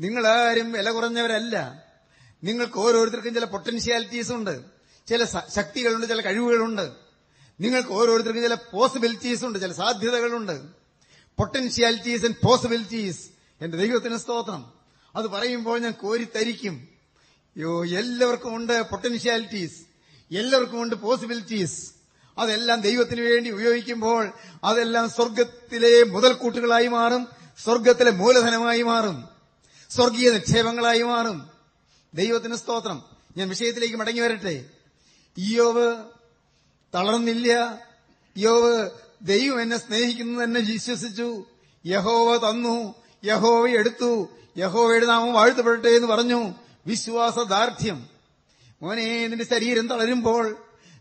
നിങ്ങളാരും വില കുറഞ്ഞവരല്ല. നിങ്ങൾക്ക് ഓരോരുത്തർക്കും ചില പൊട്ടൻഷ്യാലിറ്റീസ് ഉണ്ട്. ചില ശക്തികളുണ്ട് ചില കഴിവുകളുണ്ട്. നിങ്ങൾക്ക് ഓരോരുത്തർക്കും ചില പോസിബിലിറ്റീസ് ഉണ്ട് ചില സാധ്യതകളുണ്ട്. പൊട്ടൻഷ്യാലിറ്റീസ് ആൻഡ് പോസിബിലിറ്റീസ് എന്റെ ദൈവത്തിന് സ്തോത്രം. അത് പറയുമ്പോൾ ഞാൻ കോരിത്തരിക്കും. യോ എല്ലാവർക്കും ഉണ്ട് പൊട്ടൻഷ്യാലിറ്റീസ് എല്ലാവർക്കും ഉണ്ട് പോസിബിലിറ്റീസ് അതെല്ലാം ദൈവത്തിന് വേണ്ടി ഉപയോഗിക്കുമ്പോൾ അതെല്ലാം സ്വർഗത്തിലെ മുതൽക്കൂട്ടുകളായി മാറും സ്വർഗത്തിലെ മൂലധനമായി മാറും സ്വർഗീയ നിക്ഷേപങ്ങളായി മാറും. ദൈവത്തിന് സ്തോത്രം. ഞാൻ വിഷയത്തിലേക്ക് മടങ്ങി വരട്ടെ. ഇയോവ് തളർന്നില്ല. യോവ് ദൈവം എന്നെ സ്നേഹിക്കുന്നു തന്നെ വിശ്വസിച്ചു. യഹോവ തന്നു. യഹോവ എടുത്തു. യഹോവയുടെ നാമം വാഴ്ത്തപ്പെടട്ടെ എന്ന് പറഞ്ഞു. വിശ്വാസദാർഢ്യം. മോനെ നിന്റെ ശരീരം തളരുമ്പോൾ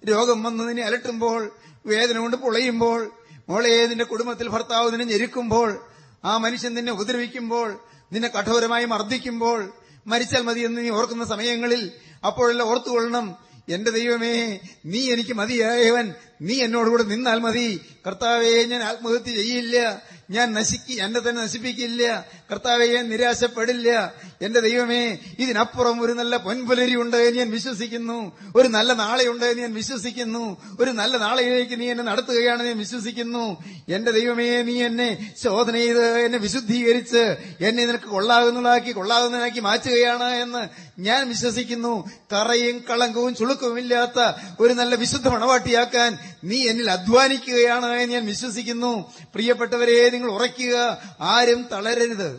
രോഗം വന്ന് നിന്നെ അലട്ടുമ്പോൾ വേദന കൊണ്ട് പൊളയുമ്പോൾ മോളെ നിന്റെ കുടുംബത്തിൽ ഭർത്താവ് നിന്നെ ഞെരുക്കുമ്പോൾ ആ മനുഷ്യൻ നിന്നെ ഉപദ്രവിക്കുമ്പോൾ നിന്നെ കഠോരമായി മർദ്ദിക്കുമ്പോൾ മരിച്ചാൽ മതി എന്ന് നീ ഓർക്കുന്ന സമയങ്ങളിൽ അപ്പോഴെല്ലാം ഓർത്തുകൊള്ളണം. എന്റെ ദൈവമേ നീ എനിക്ക് മതിയായവൻ. നീ എന്നോടുകൂടെ നിന്നാൽ മതി. കർത്താവേ ഞാൻ ആത്മഹത്യ ചെയ്യില്ല. ഞാൻ നശിക്കി എന്നെ തന്നെ നശിപ്പിക്കില്ല. കർത്താവെ നിരാശപ്പെടില്ല. എന്റെ ദൈവമേ ഇതിനപ്പുറം ഒരു നല്ല പൊൻപുലരി ഉണ്ട് എന്ന് ഞാൻ വിശ്വസിക്കുന്നു. ഒരു നല്ല നാളെയുണ്ട് എന്ന് ഞാൻ വിശ്വസിക്കുന്നു. ഒരു നല്ല നാളെയിലേക്ക് നീ എന്നെ നടത്തുകയാണെന്ന് ഞാൻ വിശ്വസിക്കുന്നു. എന്റെ ദൈവമേ നീ എന്നെ ശോധന ചെയ്ത് എന്നെ വിശുദ്ധീകരിച്ച് എന്നെ നിനക്ക് കൊള്ളാകുന്നതാക്കി കൊള്ളാകുന്നതാക്കി മാറ്റുകയാണ് എന്ന് ഞാൻ വിശ്വസിക്കുന്നു. കറയും കളങ്കവും ചുളുക്കവുമില്ലാത്ത ഒരു നല്ല വിശുദ്ധ മണവാട്ടിയാക്കാൻ നീ എന്നിൽ അധ്വാനിക്കുകയാണ് എന്ന് ഞാൻ വിശ്വസിക്കുന്നു. പ്രിയപ്പെട്ടവരെ നിങ്ങൾ ഉറയ്ക്കുക. ആരും തളരരുത്.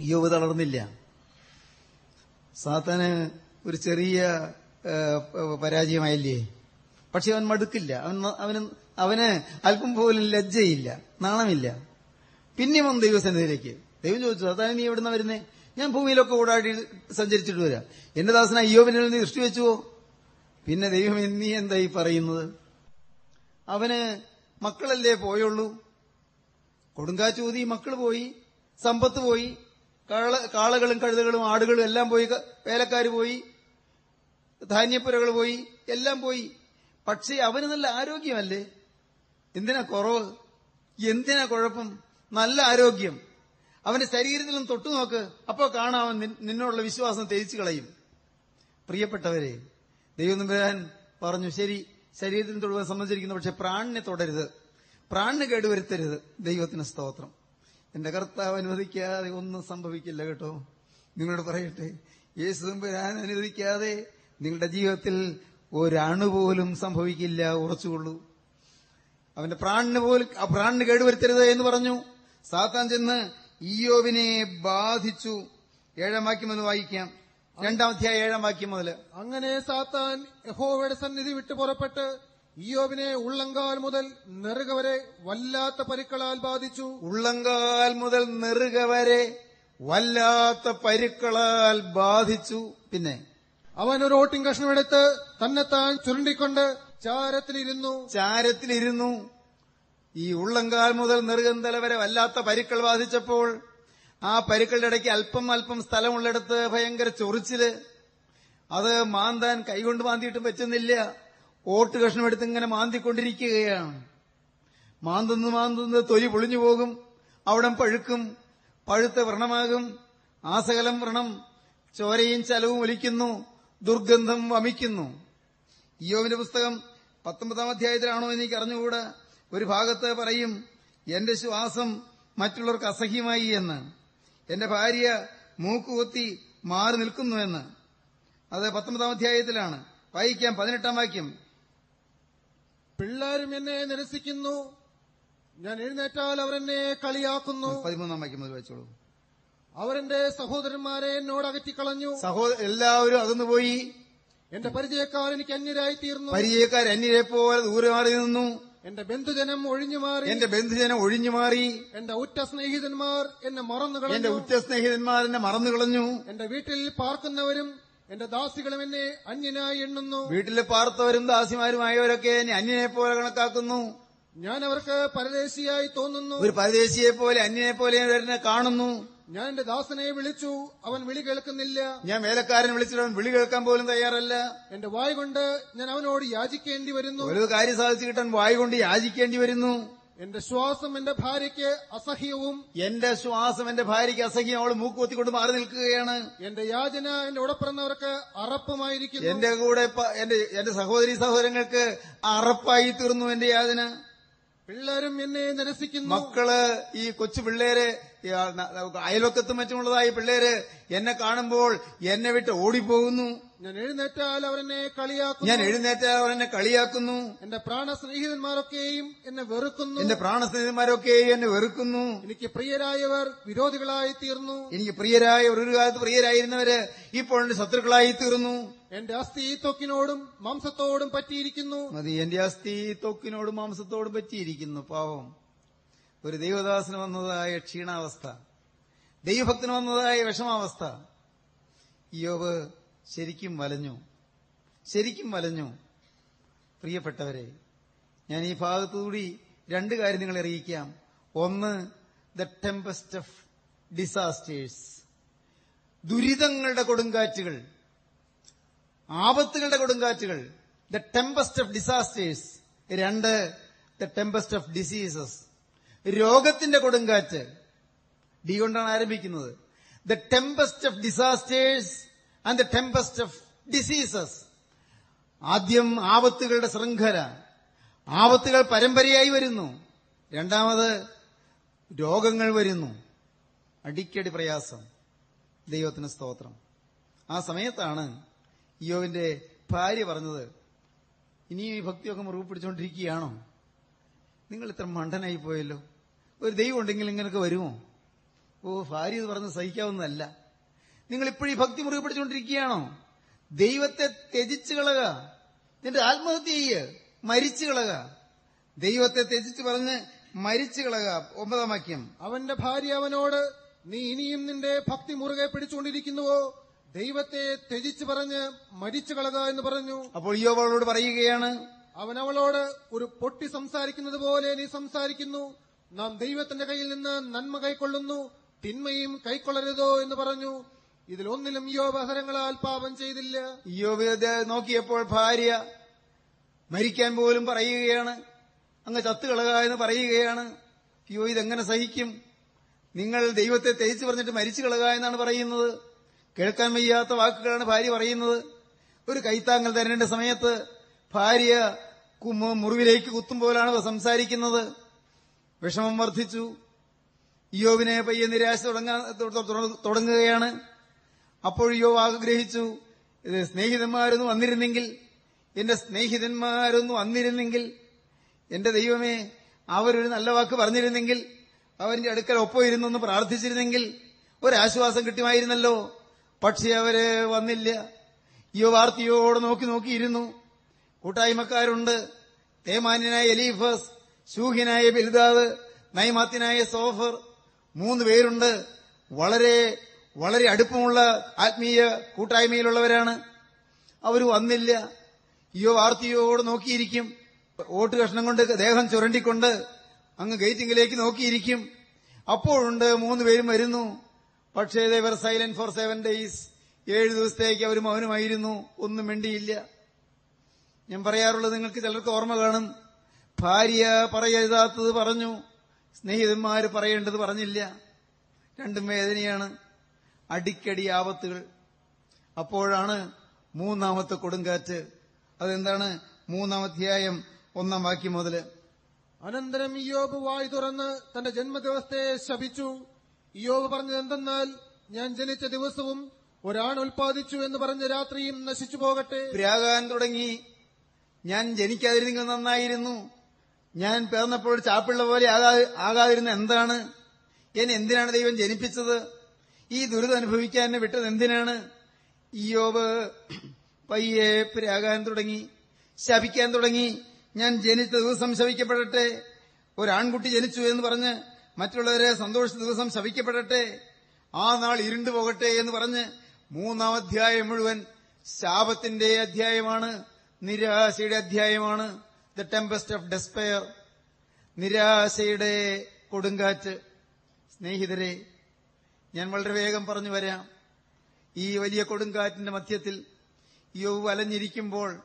യോവ് തളർന്നില്ല. സാത്താന് ഒരു ചെറിയ പരാജയമായില്ലേ? പക്ഷെ അവൻ മടുക്കില്ല. അവൻ അവന് അവന് അല്പം പോലും ലജ്ജയില്ല. നാണമില്ല. പിന്നെ വന്നു ദൈവസന്നിധിയിലേക്ക് ദൈവം ചോദിച്ചു സാത്താൻ നീ എവിടുന്ന വരുന്നേ? ഞാൻ ഭൂമിയിലൊക്കെ ഓടാടി സഞ്ചരിച്ചിട്ട് വരാം. എന്റെ ദാസന അയ്യോവിനെ നീ ദൃഷ്ടി വെച്ചുവോ? പിന്നെ ദൈവം നീ എന്തായി പറയുന്നത്? അവന് മക്കളല്ലേ പോയുള്ളൂ? കൊടുങ്കാച്ചൂതി മക്കൾ പോയി സമ്പത്ത് പോയി കാള കാളകളും കഴുതകളും ആടുകളും എല്ലാം പോയി വേലക്കാർ പോയി ധാന്യപ്പുരകൾ പോയി എല്ലാം പോയി. പക്ഷേ അവന് നല്ല ആരോഗ്യമല്ലേ? എന്തിനാ കുറവ്? എന്തിനാ കുഴപ്പം? നല്ല ആരോഗ്യം. അവന്റെ ശരീരത്തിലും തൊട്ടു നോക്ക് അപ്പോ കാണാം നിന്നോടുള്ള വിശ്വാസം തേച്ചു കളയും. പ്രിയപ്പെട്ടവരെ ദൈവം വരാൻ പറഞ്ഞു ശരി ശരീരത്തിന് തൊടുവാൻ സംബന്ധിച്ചിരിക്കുന്നു പക്ഷെ പ്രാണിനെ തൊടരുത്. പ്രാണിന് കേടുവരുത്തരുത്. ദൈവത്തിന് സ്തോത്രം. എന്റെ കർത്താവ് അനുവദിക്കാതെ ഒന്നും സംഭവിക്കില്ല കേട്ടോ. നിങ്ങളോട് പറയട്ടെ യേശു തമ്പുരാൻ അനുവദിക്കാതെ നിങ്ങളുടെ ജീവിതത്തിൽ ഒരണു പോലും സംഭവിക്കില്ല ഉറച്ചുകൊള്ളൂ. അവന്റെ പ്രാണിന് പോലും ആ പ്രാണിന് കേടുവരുത്തരുത് എന്ന് പറഞ്ഞു. സാത്താൻ ചെന്ന് ഇയോവിനെ ബാധിച്ചു. ഏഴാം വാക്യം എന്ന് വായിക്കാം. രണ്ടാം അധ്യായം ഏഴാം വാക്യം മുതൽ അങ്ങനെ സാത്താൻ യഹോവയുടെ സന്നിധി വിട്ടു പുറപ്പെട്ട് ഇയോബിനെ ഉള്ളങ്കാൽ മുതൽ നെറുക വരെ വല്ലാത്ത പരുക്കളാൽ ബാധിച്ചു. ഉള്ളങ്കാൽ മുതൽ നെറുക വരെ വല്ലാത്ത പരുക്കളാൽ ബാധിച്ചു. പിന്നെ അവൻ ഒരു ഓട്ടിൻ കഷ്ണമെടുത്ത് തന്നെത്താൻ ചുരുണ്ടിക്കൊണ്ട് ചാരത്തിലിരുന്നു. ചാരത്തിലിരുന്നു. ഈ ഉള്ളങ്കാൽ മുതൽ നെറുകന്തല വരെ വല്ലാത്ത പരുക്കൾ ബാധിച്ചപ്പോൾ ആ പരുക്കളുടെ ഇടയ്ക്ക് അല്പം അല്പം സ്ഥലമുള്ളിടത്ത് ഭയങ്കര ചൊറിച്ചിൽ. അത് മാന്താൻ കൈകൊണ്ട് മാന്തിയിട്ടും പറ്റുന്നില്ല. ഓട്ട് കഷ്ണമെടുത്ത് ഇങ്ങനെ മാന്തിക്കൊണ്ടിരിക്കുകയാണ്. മാന്തുന്നു മാന്തുന്ന് തൊലി പൊളിഞ്ഞു പോകും. അവിടെ പഴുക്കും. പഴുത്ത വ്രണമാകും. ആസകലം വ്രണം. ചോരയും ചലവും ഒലിക്കുന്നു. ദുർഗന്ധം വമിക്കുന്നു. ഇയോവിന്റെ പുസ്തകം പത്തൊമ്പതാം അധ്യായത്തിലാണോ എനിക്ക് അറിഞ്ഞുകൂടാ? ഒരു ഭാഗത്ത് പറയും എന്റെ ശ്വാസം മറ്റുള്ളവർക്ക് അസഹ്യമായി എന്ന്. എന്റെ ഭാര്യ മൂക്കുകുത്തി മാറി നിൽക്കുന്നു എന്ന്. അത് പത്തൊമ്പതാം അധ്യായത്തിലാണ്. വായിക്കാം പതിനെട്ടാം വാക്യം. പിള്ളേരും എന്നെ നിരസിക്കുന്നു. ഞാൻ എഴുന്നേറ്റാൽ അവരെന്നെ കളിയാക്കുന്നു. പതിമൂന്നാം വാക്യം മുതൽ വായിച്ചോളൂ. അവരെന്റെ സഹോദരന്മാരെ എന്നോട് അകറ്റിക്കളഞ്ഞു. സഹോദര എല്ലാവരും അകന്നുപോയി. എന്റെ പരിചയക്കാർ എനിക്ക് അന്യരായി തീർന്നു പരിചയക്കാർ അന്യരെ പോലെ ദൂരെ മാറി നിന്നു. എന്റെ ബന്ധുജനം ഒഴിഞ്ഞു മാറി. എന്റെ ബന്ധുജനം ഒഴിഞ്ഞു മാറി. എന്റെ ഉറ്റ സ്നേഹിതന്മാർ എന്നെ മറന്നു കളഞ്ഞു എന്റെ ഉറ്റ സ്നേഹിതന്മാർ എന്നെ മറന്നു കളഞ്ഞു എന്റെ വീട്ടിൽ പാർക്കുന്നവരും എന്റെ ദാസികളും എന്നെ അന്യനായി എണ്ണുന്നു. വീട്ടിൽ പാർത്തവരും ദാസിമാരുമായവരൊക്കെ എന്നെ അന്യനെ പോലെ കണക്കാക്കുന്നു. ഞാൻ അവർക്ക് പരദേശിയായി തോന്നുന്നു. ഒരു പരദേശിയെ പോലെ അന്യനെ പോലെ എന്നെ കാണുന്നു. ഞാൻ എന്റെ ദാസനെ വിളിച്ചു. അവൻ വിളി കേൾക്കുന്നില്ല. ഞാൻ വേലക്കാരൻ വിളിച്ചിട്ട് അവൻ വിളി കേൾക്കാൻ പോലും തയ്യാറല്ല. എന്റെ വായ് കൊണ്ട് ഞാൻ അവനോട് യാചിക്കേണ്ടി വരുന്നു. ഒരു കാര്യം സാധിച്ചു കിട്ടാൻ വായ് കൊണ്ട് യാചിക്കേണ്ടി വരുന്നു. എന്റെ ശ്വാസം എന്റെ ഭാര്യയ്ക്ക് അസഹ്യവും എന്റെ ശ്വാസം എന്റെ ഭാര്യയ്ക്ക് അസഹ്യം അവൾ മൂക്കുകൊത്തിക്കൊണ്ട് മാറി നിൽക്കുകയാണ്. എന്റെ യാചന എന്റെ ഉടപ്പിറന്നവർക്ക് അറപ്പുമായിരിക്കുന്നു. എന്റെ കൂടെ എന്റെ എന്റെ സഹോദരി സഹോദരങ്ങൾക്ക് അറപ്പായി തീർന്നു എന്റെ യാതന പിള്ളേരും എന്നെ നിരസിക്കുന്നു. മക്കൾ ഈ കൊച്ചു പിള്ളേര് അയൽവക്കത്തും മറ്റുമുള്ളതായി പിള്ളേര് എന്നെ കാണുമ്പോൾ എന്നെ വിട്ട് ഓടിപ്പോകുന്നു. ഞാൻ എഴുന്നേറ്റാൽ അവരെന്നെ കളിയാക്കുന്നു. ഞാൻ എഴുന്നേറ്റാൽ അവർ എന്നെ കളിയാക്കുന്നു. എന്റെ പ്രാണസ്നേഹിതന്മാരൊക്കെയും എന്നെ വെറുക്കുന്നു. എന്റെ പ്രാണസ്നേഹിതന്മാരൊക്കെയും എന്നെ വെറുക്കുന്നു. എനിക്ക് പ്രിയരായവർ വിരോധികളായി തീർന്നു എനിക്ക് പ്രിയരായ ഒരു കാലത്ത് പ്രിയരായിരുന്നവര് ഇപ്പോൾ എന്റെ ശത്രുക്കളായി തീർന്നു എന്റെ അസ്ഥി തൊക്കിനോടും മാംസത്തോടും പറ്റിയിരിക്കുന്നു. മതി എന്റെ അസ്ഥി തൊക്കിനോടും മാംസത്തോടും പറ്റിയിരിക്കുന്നു പാവം. ഒരു ദൈവദാസന് വന്നതായ ക്ഷീണാവസ്ഥ. ദൈവഭക്തന് വന്നതായ വിഷമാവസ്ഥ. യോബ് ശരിക്കും വലഞ്ഞു. ശരിക്കും വലഞ്ഞു. പ്രിയപ്പെട്ടവരെ ഞാൻ ഈ ഭാഗത്തുകൂടി രണ്ട് കാര്യം നിങ്ങളെ അറിയിക്കാം. ഒന്ന് ദ ടെമ്പസ്റ്റ് ഓഫ് ഡിസാസ്റ്റേഴ്സ് ദുരിതങ്ങളുടെ കൊടുങ്കാറ്റുകൾ. ആപത്തുകളുടെ കൊടുങ്കാറ്റുകൾ. ദ ടെമ്പസ്റ്റ് ഓഫ് ഡിസാസ്റ്റേഴ്സ് രണ്ട് ദ ടെമ്പസ്റ്റ് ഓഫ് ഡിസീസസ് രോഗത്തിന്റെ കൊടുങ്കാറ്റ്. ഡി കൊണ്ടാണ് ആരംഭിക്കുന്നത്. The tempest of disasters and the tempest of diseases ആദ്യം ആപത്തുകളുടെ ശൃംഖല. ആപത്തുകൾ പരമ്പരയായി വരുന്നു. രണ്ടാമത് രോഗങ്ങൾ വരുന്നു. അടിക്കടി പ്രയാസം. ദൈവത്തിന് സ്തോത്രം. ആ സമയത്താണ് യോവിന്റെ ഭാര്യ പറഞ്ഞത് ഇനിയും ഈ ഭക്തിയൊക്കെ മുറിവ് പിടിച്ചുകൊണ്ടിരിക്കുകയാണോ നിങ്ങൾ ഇത്ര മണ്ടനായി പോയല്ലോ. ഒരു ദൈവം ഉണ്ടെങ്കിൽ ഇങ്ങനെയൊക്കെ വരുമോ? ഓ ഭാര്യ ഇത് പറഞ്ഞ് സഹിക്കാവുന്നതല്ല. നിങ്ങൾ ഇപ്പോഴും ഭക്തി മുറുകെ പിടിച്ചുകൊണ്ടിരിക്കുകയാണോ ദൈവത്തെ ത്യജിച്ചു കളക. നിന്റെ ആത്മഹത്യ ചെയ്യ്. മരിച്ചു കളക. ദൈവത്തെ ത്യജിച്ച് പറഞ്ഞ് മരിച്ചു കളക. ഒമ്പതാം വാക്യം. അവന്റെ ഭാര്യ അവനോട് നീ ഇനിയും നിന്റെ ഭക്തി മുറുകെ പിടിച്ചുകൊണ്ടിരിക്കുന്നുവോ? ദൈവത്തെ ത്യജിച്ചു പറഞ്ഞ് മരിച്ചു കളക എന്ന് പറഞ്ഞു. അപ്പോൾ യോവളോട് അവളോട് പറയുകയാണ് അവനവളോട് അവളോട് ഒരു പൊട്ടി സംസാരിക്കുന്നത് പോലെ നീ സംസാരിക്കുന്നു. നാം ദൈവത്തിന്റെ കയ്യിൽ നിന്ന് നന്മ കൈക്കൊള്ളുന്നു. തിന്മയും കൈക്കൊള്ളരുതോ എന്ന് പറഞ്ഞു. ഇതിലൊന്നിലും യോബ് അഹരങ്ങളാൽ പാപം ചെയ്തില്ല. യോബ് നോക്കിയപ്പോൾ ഭാര്യ മരിക്കാൻ പോലും പറയുകയാണ്. അങ്ങ് ചത്തുകളക എന്ന് പറയുകയാണ്. അയ്യോ ഇതെങ്ങനെ സഹിക്കും? നിങ്ങൾ ദൈവത്തെ തേച്ചു പറഞ്ഞിട്ട് മരിച്ചു കളക എന്നാണ് പറയുന്നത്. കേൾക്കാൻ വയ്യാത്ത വാക്കുകളാണ് ഭാര്യ പറയുന്നത്. ഒരു കൈത്താങ്ങൽ തരേണ്ട സമയത്ത് ഭാര്യ മുറിവിലേക്ക് കുത്തും പോലാണ് സംസാരിക്കുന്നത്. വിഷമം വർദ്ധിച്ചു. യോവിനെ പയ്യെ നിരാശ തുടങ്ങുകയാണ്. അപ്പോൾ യോവ് ആഗ്രഹിച്ചു സ്നേഹിതന്മാരൊന്നും വന്നിരുന്നെങ്കിൽ എന്റെ സ്നേഹിതന്മാരൊന്നും വന്നിരുന്നെങ്കിൽ എന്റെ ദൈവമേ അവരൊരു നല്ല വാക്ക് പറഞ്ഞിരുന്നെങ്കിൽ അവന്റെ അടുക്കൽ ഒപ്പം ഇരുന്നൊന്ന് പ്രാർത്ഥിച്ചിരുന്നെങ്കിൽ ഒരാശ്വാസം കിട്ടുമായിരുന്നല്ലോ. പക്ഷേ അവർ വന്നില്ല. യോ വാർത്തയോടെ നോക്കി നോക്കിയിരുന്നു. കൂട്ടായ്മക്കാരുണ്ട്. തേമാന്യനായ എലീഫസ് ശൂഹ്യനായ ബിൽദാദ് നൈമാത്തിനായ സോഫർ മൂന്ന് പേരുണ്ട്. വളരെ വളരെ അടുപ്പമുള്ള ആത്മീയ കൂട്ടായ്മയിലുള്ളവരാണ്. അവർ വന്നില്ല. അയ്യോ ആർത്തിയോട് നോക്കിയിരിക്കും. ഓട്ട് കഷ്ണം കൊണ്ട് ദേഹം ചുരണ്ടിക്കൊണ്ട് അങ്ങ് ഗേറ്റിംഗിലേക്ക് നോക്കിയിരിക്കും. അപ്പോഴുണ്ട് പേരും വരുന്നു. പക്ഷേ they were silent for seven days ഏഴ് ദിവസത്തേക്ക് അവർ മൗനമായിരുന്നു. ഒന്നും വേണ്ടിയില്ല ഞാൻ പറയാറുള്ളത് നിങ്ങൾക്ക് ചിലർക്ക് ഓർമ്മ കാണും. ഭാര്യ പറയരുതാത്തത് പറഞ്ഞു. സ്നേഹിതന്മാര് പറയേണ്ടത് പറഞ്ഞില്ല. രണ്ടും വേദനയാണ്. അടിക്കടി ആപത്തുകൾ. അപ്പോഴാണ് മൂന്നാമത്തെ കൊടുങ്കാറ്റ്. അതെന്താണ്? മൂന്നാം അധ്യായം ഒന്നാം വാക്യം മുതൽ അനന്തരം ഇയോബ് വായി തുറന്ന് തന്റെ ജന്മദിവസത്തെ ശപിച്ചു. ഇയോബ് പറഞ്ഞത് എന്തെന്നാൽ ഞാൻ ജനിച്ച ദിവസവും ഒരാൾ ഉൽപ്പാദിച്ചു എന്ന് പറഞ്ഞ രാത്രിയും നശിച്ചു പോകട്ടെ. പ്രാകാൻ തുടങ്ങി. ഞാൻ ജനിക്കാതിരുന്നെങ്കിൽ നന്നായിരുന്നു. ഞാൻ പിറന്നപ്പോൾ ചാപ്പിള്ള പോലെ ആകാ- ആകാതിരുന്ന എന്താണ്? എന്നെ എന്തിനാണ് ദൈവം ജനിപ്പിച്ചത്? ഈ ദുരിതം അനുഭവിക്കാൻ വിട്ടത് എന്തിനാണ്? ഈയോബ് പയ്യെ പ്രാകാൻ തുടങ്ങി ശപിക്കാൻ തുടങ്ങി. ഞാൻ ജനിച്ച ദിവസം ശവിക്കപ്പെടട്ടെ ഒരാൺകുട്ടി ജനിച്ചു എന്ന് പറഞ്ഞ് മറ്റുള്ളവരെ സന്തോഷിച്ച ദിവസം ശവിക്കപ്പെടട്ടെ ആ നാൾ ഇരുണ്ടു പോകട്ടെ എന്ന് പറഞ്ഞ് മൂന്നാം അധ്യായം മുഴുവൻ ശാപത്തിന്റെ അധ്യായമാണ്. നിരാശയുടെ അധ്യായമാണ്. ദ ടെമ്പസ്റ്റ് ഓഫ് ഡെസ്പയർ നിരാശയുടെ കൊടുങ്കാറ്റ്. സ്നേഹിതരെ ഞാൻ വളരെ വേഗം പറഞ്ഞു വരാം. ഈ വലിയ കൊടുങ്കാറ്റിന്റെ മധ്യത്തിൽ യോവ് വലഞ്ഞിരിക്കുമ്പോൾ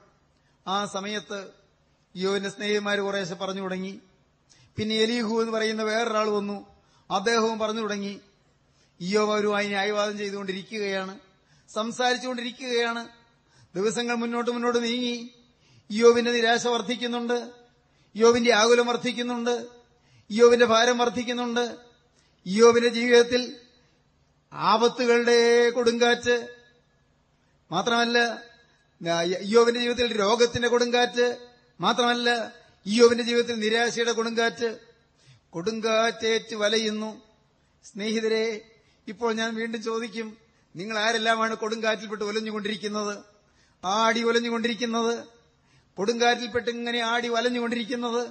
ആ സമയത്ത് യോവിന്റെ സ്നേഹിമാർ കുറേശ്ശെ പറഞ്ഞു തുടങ്ങി. പിന്നെ എലീഹു എന്ന് പറയുന്ന വേറൊരാൾ വന്നു. അദ്ദേഹവും പറഞ്ഞു തുടങ്ങി. ഇയോവ് അവരുമായി ന്യായവാദം ചെയ്തുകൊണ്ടിരിക്കുകയാണ്. സംസാരിച്ചുകൊണ്ടിരിക്കുകയാണ്. ദിവസങ്ങൾ മുന്നോട്ട് മുന്നോട്ട് നീങ്ങി. യോവിന്റെ നിരാശ വർദ്ധിക്കുന്നുണ്ട്. യോവിന്റെ ആകുലം വർദ്ധിക്കുന്നുണ്ട്. യോവിന്റെ ഭാരം വർദ്ധിക്കുന്നുണ്ട്. യോവിന്റെ ജീവിതത്തിൽ ആപത്തുകളുടെ കൊടുങ്കാറ്റ്. മാത്രമല്ല ഇയോവിന്റെ ജീവിതത്തിൽ രോഗത്തിന്റെ കൊടുങ്കാറ്റ്. മാത്രമല്ല ഇയോവിന്റെ ജീവിതത്തിൽ നിരാശയുടെ കൊടുങ്കാറ്റ്. കൊടുങ്കാറ്റേറ്റ് വലയുന്നു. സ്നേഹിതരെ ഇപ്പോൾ ഞാൻ വീണ്ടും ചോദിക്കും നിങ്ങൾ ആരെല്ലാമാണ് കൊടുങ്കാറ്റിൽപ്പെട്ട് ഒലഞ്ഞുകൊണ്ടിരിക്കുന്നത്? ആടി ഒലഞ്ഞുകൊണ്ടിരിക്കുന്നത്? കൊടുങ്കാറ്റിൽപ്പെട്ട് ഇങ്ങനെ ആടി വലഞ്ഞുകൊണ്ടിരിക്കുന്നത്?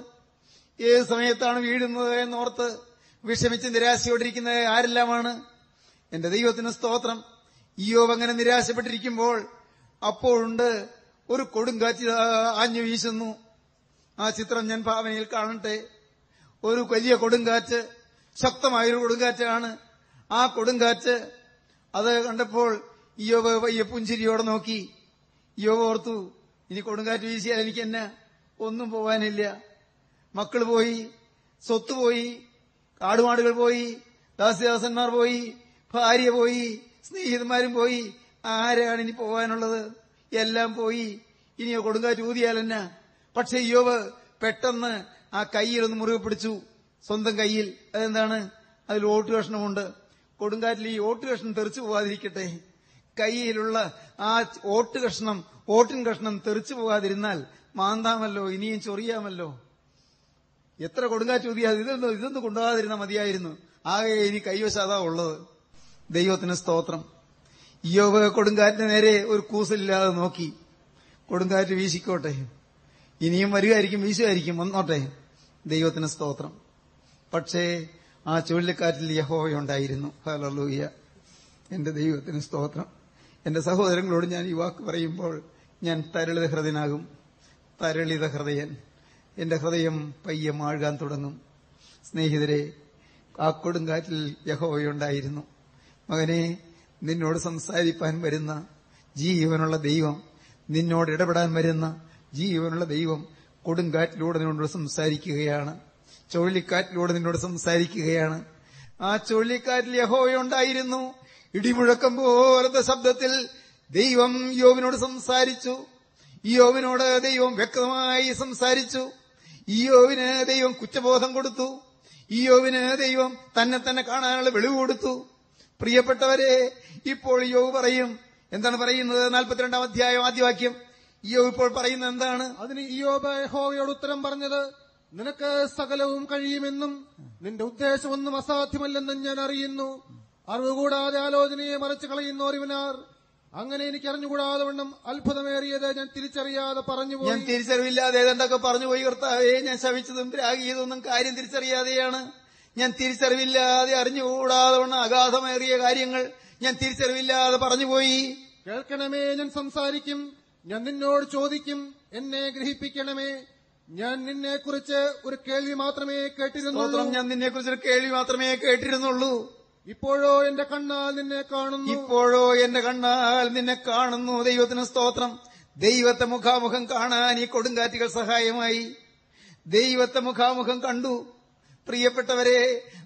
ഏത് സമയത്താണ് വീഴുന്നത് എന്നോർത്ത് വിഷമിച്ച് നിരാശയോടിരിക്കുന്നത് ആരെല്ലാമാണ്? എന്റെ ദൈവത്തിന് സ്തോത്രം. ഈയോവ് അങ്ങനെ നിരാശപ്പെട്ടിരിക്കുമ്പോൾ അപ്പോഴുണ്ട് ഒരു കൊടുങ്കാറ്റ് ആഞ്ഞു വീശുന്നു. ആ ചിത്രം ഞാൻ ഭാവനയിൽ കാണട്ടെ. ഒരു വലിയ കൊടുങ്കാറ്റ് ശക്തമായൊരു കൊടുങ്കാറ്റാണ്. ആ കൊടുങ്കാറ്റ് അത് കണ്ടപ്പോൾ ഇയോവ് വയ്യ പുഞ്ചിരിയോടെ നോക്കി. ഇയോവ് ഓർത്തു ഇനി കൊടുങ്കാറ്റ് വീശിയാൽ എനിക്ക് എന്നെ ഒന്നും പോവാനില്ല. മക്കൾ പോയി സ്വത്ത് പോയി കാടുമാടുകൾ പോയി ദാസിദാസന്മാർ പോയി ഭാര്യ പോയി സ്നേഹിതന്മാരും പോയി ആരാണ് ഇനി പോവാനുള്ളത്? എല്ലാം പോയി. ഇനിയോ കൊടുങ്കാറ്റ് ഊതിയാലെന്നാ പക്ഷെ യോവ് പെട്ടെന്ന് ആ കയ്യിലൊന്ന് മുറുകെ പിടിച്ചു. സ്വന്തം കയ്യിൽ. അതെന്താണ്? അതിൽ ഓട്ട് കഷ്ണമുണ്ട്. കൊടുങ്കാറ്റിൽ ഈ ഓട്ട് കഷ്ണം തെറിച്ചു പോവാതിരിക്കട്ടെ. കയ്യിലുള്ള ആ ഓട്ട് കഷ്ണം ഓട്ടിൻ കഷ്ണം തെറിച്ചു പോകാതിരുന്നാൽ മാന്താമല്ലോ ഇനിയും ചൊറിയാമല്ലോ. എത്ര കൊടുങ്കാറ്റ് ഊതിയാ ഇതൊന്നും ഇതൊന്നും കൊണ്ടുപോകാതിരുന്നാൽ മതിയായിരുന്നു. ആകെ ഇനി കൈവശം ഉള്ളത്. ദൈവത്തിന് സ്തോത്രം. യോബ് കൊടുങ്കാറ്റിന് നേരെ ഒരു കൂസലില്ലാതെ നോക്കി. കൊടുങ്കാറ്റ് വീശിക്കോട്ടെ. ഇനിയും വരികയായിരിക്കും വീശുമായിരിക്കും വന്നോട്ടെ. ദൈവത്തിന് സ്തോത്രം. പക്ഷേ ആ ചുഴലിക്കാറ്റിൽ യഹോവയുണ്ടായിരുന്നു ഹലലൂയ എന്റെ ദൈവത്തിന് സ്തോത്രം. എന്റെ സഹോദരങ്ങളോട് ഞാൻ ഈ വാക്ക് പറയുമ്പോൾ ഞാൻ തരളിത ഹൃദയനാകും. തരളിത ഹൃദയൻ. എന്റെ ഹൃദയം പയ്യെ മാഴുകാൻ തുടങ്ങും. സ്നേഹിതരെ ആ കൊടുങ്കാറ്റിൽ യഹോവയുണ്ടായിരുന്നു മകനെ നിന്നോട് സംസാരിപ്പാൻ വരുന്ന ജീവനുള്ള ദൈവം നിന്നോട് ഇടപെടാൻ വരുന്ന ജീവനുള്ള ദൈവം കൊടുങ്കാറ്റിലൂടെ നിന്നോട് സംസാരിക്കുകയാണ്. ചുഴലിക്കാറ്റിലൂടെ നിന്നോട് സംസാരിക്കുകയാണ്. ആ ചുഴലിക്കാറ്റിൽ യഹോയുണ്ടായിരുന്നു ഇടിമുഴക്കം പോലത്തെ ശബ്ദത്തിൽ ദൈവം യോവിനോട് സംസാരിച്ചു. യോവിനോട് ദൈവം വ്യക്തമായി സംസാരിച്ചു. യോവിന് ദൈവം കുറ്റബോധം കൊടുത്തു. യോവിന് ദൈവം തന്നെ തന്നെ കാണാനുള്ള വെളിവ് കൊടുത്തു. പ്രിയപ്പെട്ടവരെ ഇപ്പോൾ യോവ് പറയും. എന്താണ് പറയുന്നത്? നാൽപ്പത്തിരണ്ടാം അധ്യായം ആദ്യവാക്യം യോവ് ഇപ്പോൾ പറയുന്നത് എന്താണ്? അതിന് ഇയോബ് യഹോവയോട് ഉത്തരം പറഞ്ഞത് നിനക്ക് സകലവും കഴിയുമെന്നും നിന്റെ ഉദ്ദേശമൊന്നും അസാധ്യമല്ലെന്നും ഞാൻ അറിയുന്നു. അറിവ് കൂടാതെ ആലോചനയെ മറച്ചു കളയുന്നോരിവനാർ അങ്ങനെ എനിക്ക് അറിഞ്ഞുകൂടാതെ വണ്ണം അത്ഭുതമേറിയത് ഞാൻ തിരിച്ചറിയാതെ പറഞ്ഞു ഞാൻ പറഞ്ഞുപോയി തിരിച്ചറിവില്ലാതെ എന്തൊക്കെ പറഞ്ഞു പോയി കർത്താവേ ഞാൻ ശവിച്ചതും രാഗിയതൊന്നും കാര്യം തിരിച്ചറിയാതെയാണ്. ഞാൻ തിരിച്ചറിവില്ലാതെ അറിഞ്ഞുകൂടാതെ വണ്ണ അഗാധമേറിയ കാര്യങ്ങൾ ഞാൻ തിരിച്ചറിവില്ലാതെ പറഞ്ഞുപോയി. കേൾക്കണമേ ഞാൻ സംസാരിക്കും. ഞാൻ നിന്നോട് ചോദിക്കും. എന്നെ ഗ്രഹിപ്പിക്കണമേ. ഞാൻ നിന്നെ കുറിച്ച് ഒരു കേൾവി മാത്രമേ കേട്ടിരുന്നുള്ളൂ. നിന്നെ കുറിച്ച് നിന്നെക്കുറിച്ചൊരു കേൾവി മാത്രമേ കേട്ടിരുന്നുള്ളൂ. ഇപ്പോഴോ എന്റെ കണ്ണാൽ നിന്നെ കാണുന്നു. ഇപ്പോഴോ എന്റെ കണ്ണാൽ നിന്നെ കാണുന്നു. ദൈവത്തിന് സ്തോത്രം. ദൈവത്തെ മുഖാമുഖം കാണാൻ ഈ കൊടുങ്കാറ്റുകൾ സഹായമായി. ദൈവത്തെ മുഖാമുഖം കണ്ടു. പ്രിയപ്പെട്ടവരെ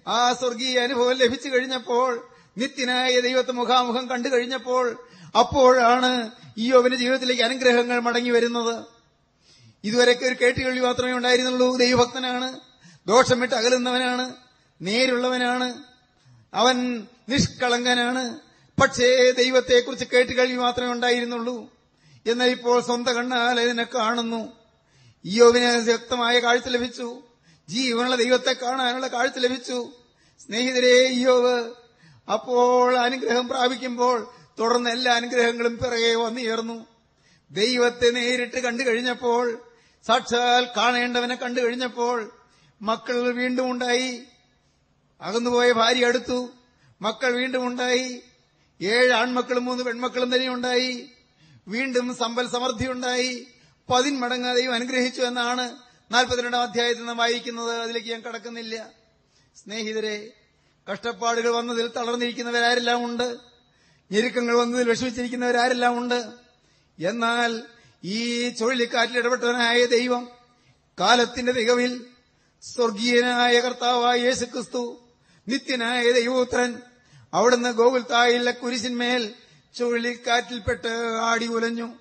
ആ സ്വർഗീയ അനുഭവം ലഭിച്ചു കഴിഞ്ഞപ്പോൾ നിത്യനായ ദൈവത്തെ മുഖാമുഖം കണ്ടു കഴിഞ്ഞപ്പോൾ അപ്പോഴാണ് ഈ യോവന്റെ ജീവിതത്തിലേക്ക് അനുഗ്രഹങ്ങൾ മടങ്ങി വരുന്നത്. ഇതുവരെയൊക്കെ ഒരു കേട്ടുകേൾവി മാത്രമേ ഉണ്ടായിരുന്നുള്ളൂ. ദൈവഭക്തനാണ് ദോഷം വിട്ട് അകലുന്നവനാണ് നേരുള്ളവനാണ് അവൻ നിഷ്കളങ്കനാണ്. പക്ഷേ ദൈവത്തെക്കുറിച്ച് കേട്ടുകേൾവി മാത്രമേ ഉണ്ടായിരുന്നുള്ളൂ. എന്നാൽ ഇപ്പോൾ സ്വന്തം കണ്ണാൽ അതിനെ കാണുന്നു. ഇയോവിന് വ്യക്തമായ കാഴ്ച ലഭിച്ചു. ജീവനുള്ള ദൈവത്തെ കാണാനുള്ള കാഴ്ച ലഭിച്ചു. സ്നേഹിതരെ ഇയോവ് അപ്പോൾ അനുഗ്രഹം പ്രാപിക്കുമ്പോൾ തുടർന്ന് എല്ലാ അനുഗ്രഹങ്ങളും പിറകെ വന്നുയർന്നു. ദൈവത്തെ നേരിട്ട് കണ്ടു കഴിഞ്ഞപ്പോൾ സാക്ഷാൽ കാണേണ്ടവനെ കണ്ടു കഴിഞ്ഞപ്പോൾ മക്കൾ വീണ്ടും ഉണ്ടായി. അകന്നുപോയ ഭാര്യ അടുത്തു. മക്കൾ വീണ്ടും ഉണ്ടായി. ഏഴ് ആൺമക്കളും മൂന്ന് പെൺമക്കളും തന്നെ ഉണ്ടായി. വീണ്ടും സമ്പൽ സമൃദ്ധി ഉണ്ടായി. പതിന്മടങ്ങ് ദൈവം അനുഗ്രഹിച്ചു എന്നാണ് നാൽപ്പത്തിരണ്ടാം അധ്യായത്തിൽ നിന്ന് വായിക്കുന്നത് അതിലേക്ക് ഞാൻ കടക്കുന്നില്ല. സ്നേഹിതരെ കഷ്ടപ്പാടുകൾ വന്നതിൽ തളർന്നിരിക്കുന്നവരാരെല്ലാം ഉണ്ട്. ഞെരുക്കങ്ങൾ വന്നതിൽ വിഷമിച്ചിരിക്കുന്നവരാരെല്ലാം ഉണ്ട്. എന്നാൽ ഈ ചുഴലിക്കാറ്റിൽ ഇടപെട്ടവനായ ദൈവം കാലത്തിന്റെ തികവിൽ സ്വർഗീയനായ കർത്താവായ യേശു ക്രിസ്തു നിത്യനായ ദൈവപുത്രൻ അവിടുന്ന് ഗോകുൽത്തായിലെ കുരിശിന്മേൽ ചുഴലിക്കാറ്റിൽപ്പെട്ട് ആടി ഉലഞ്ഞു.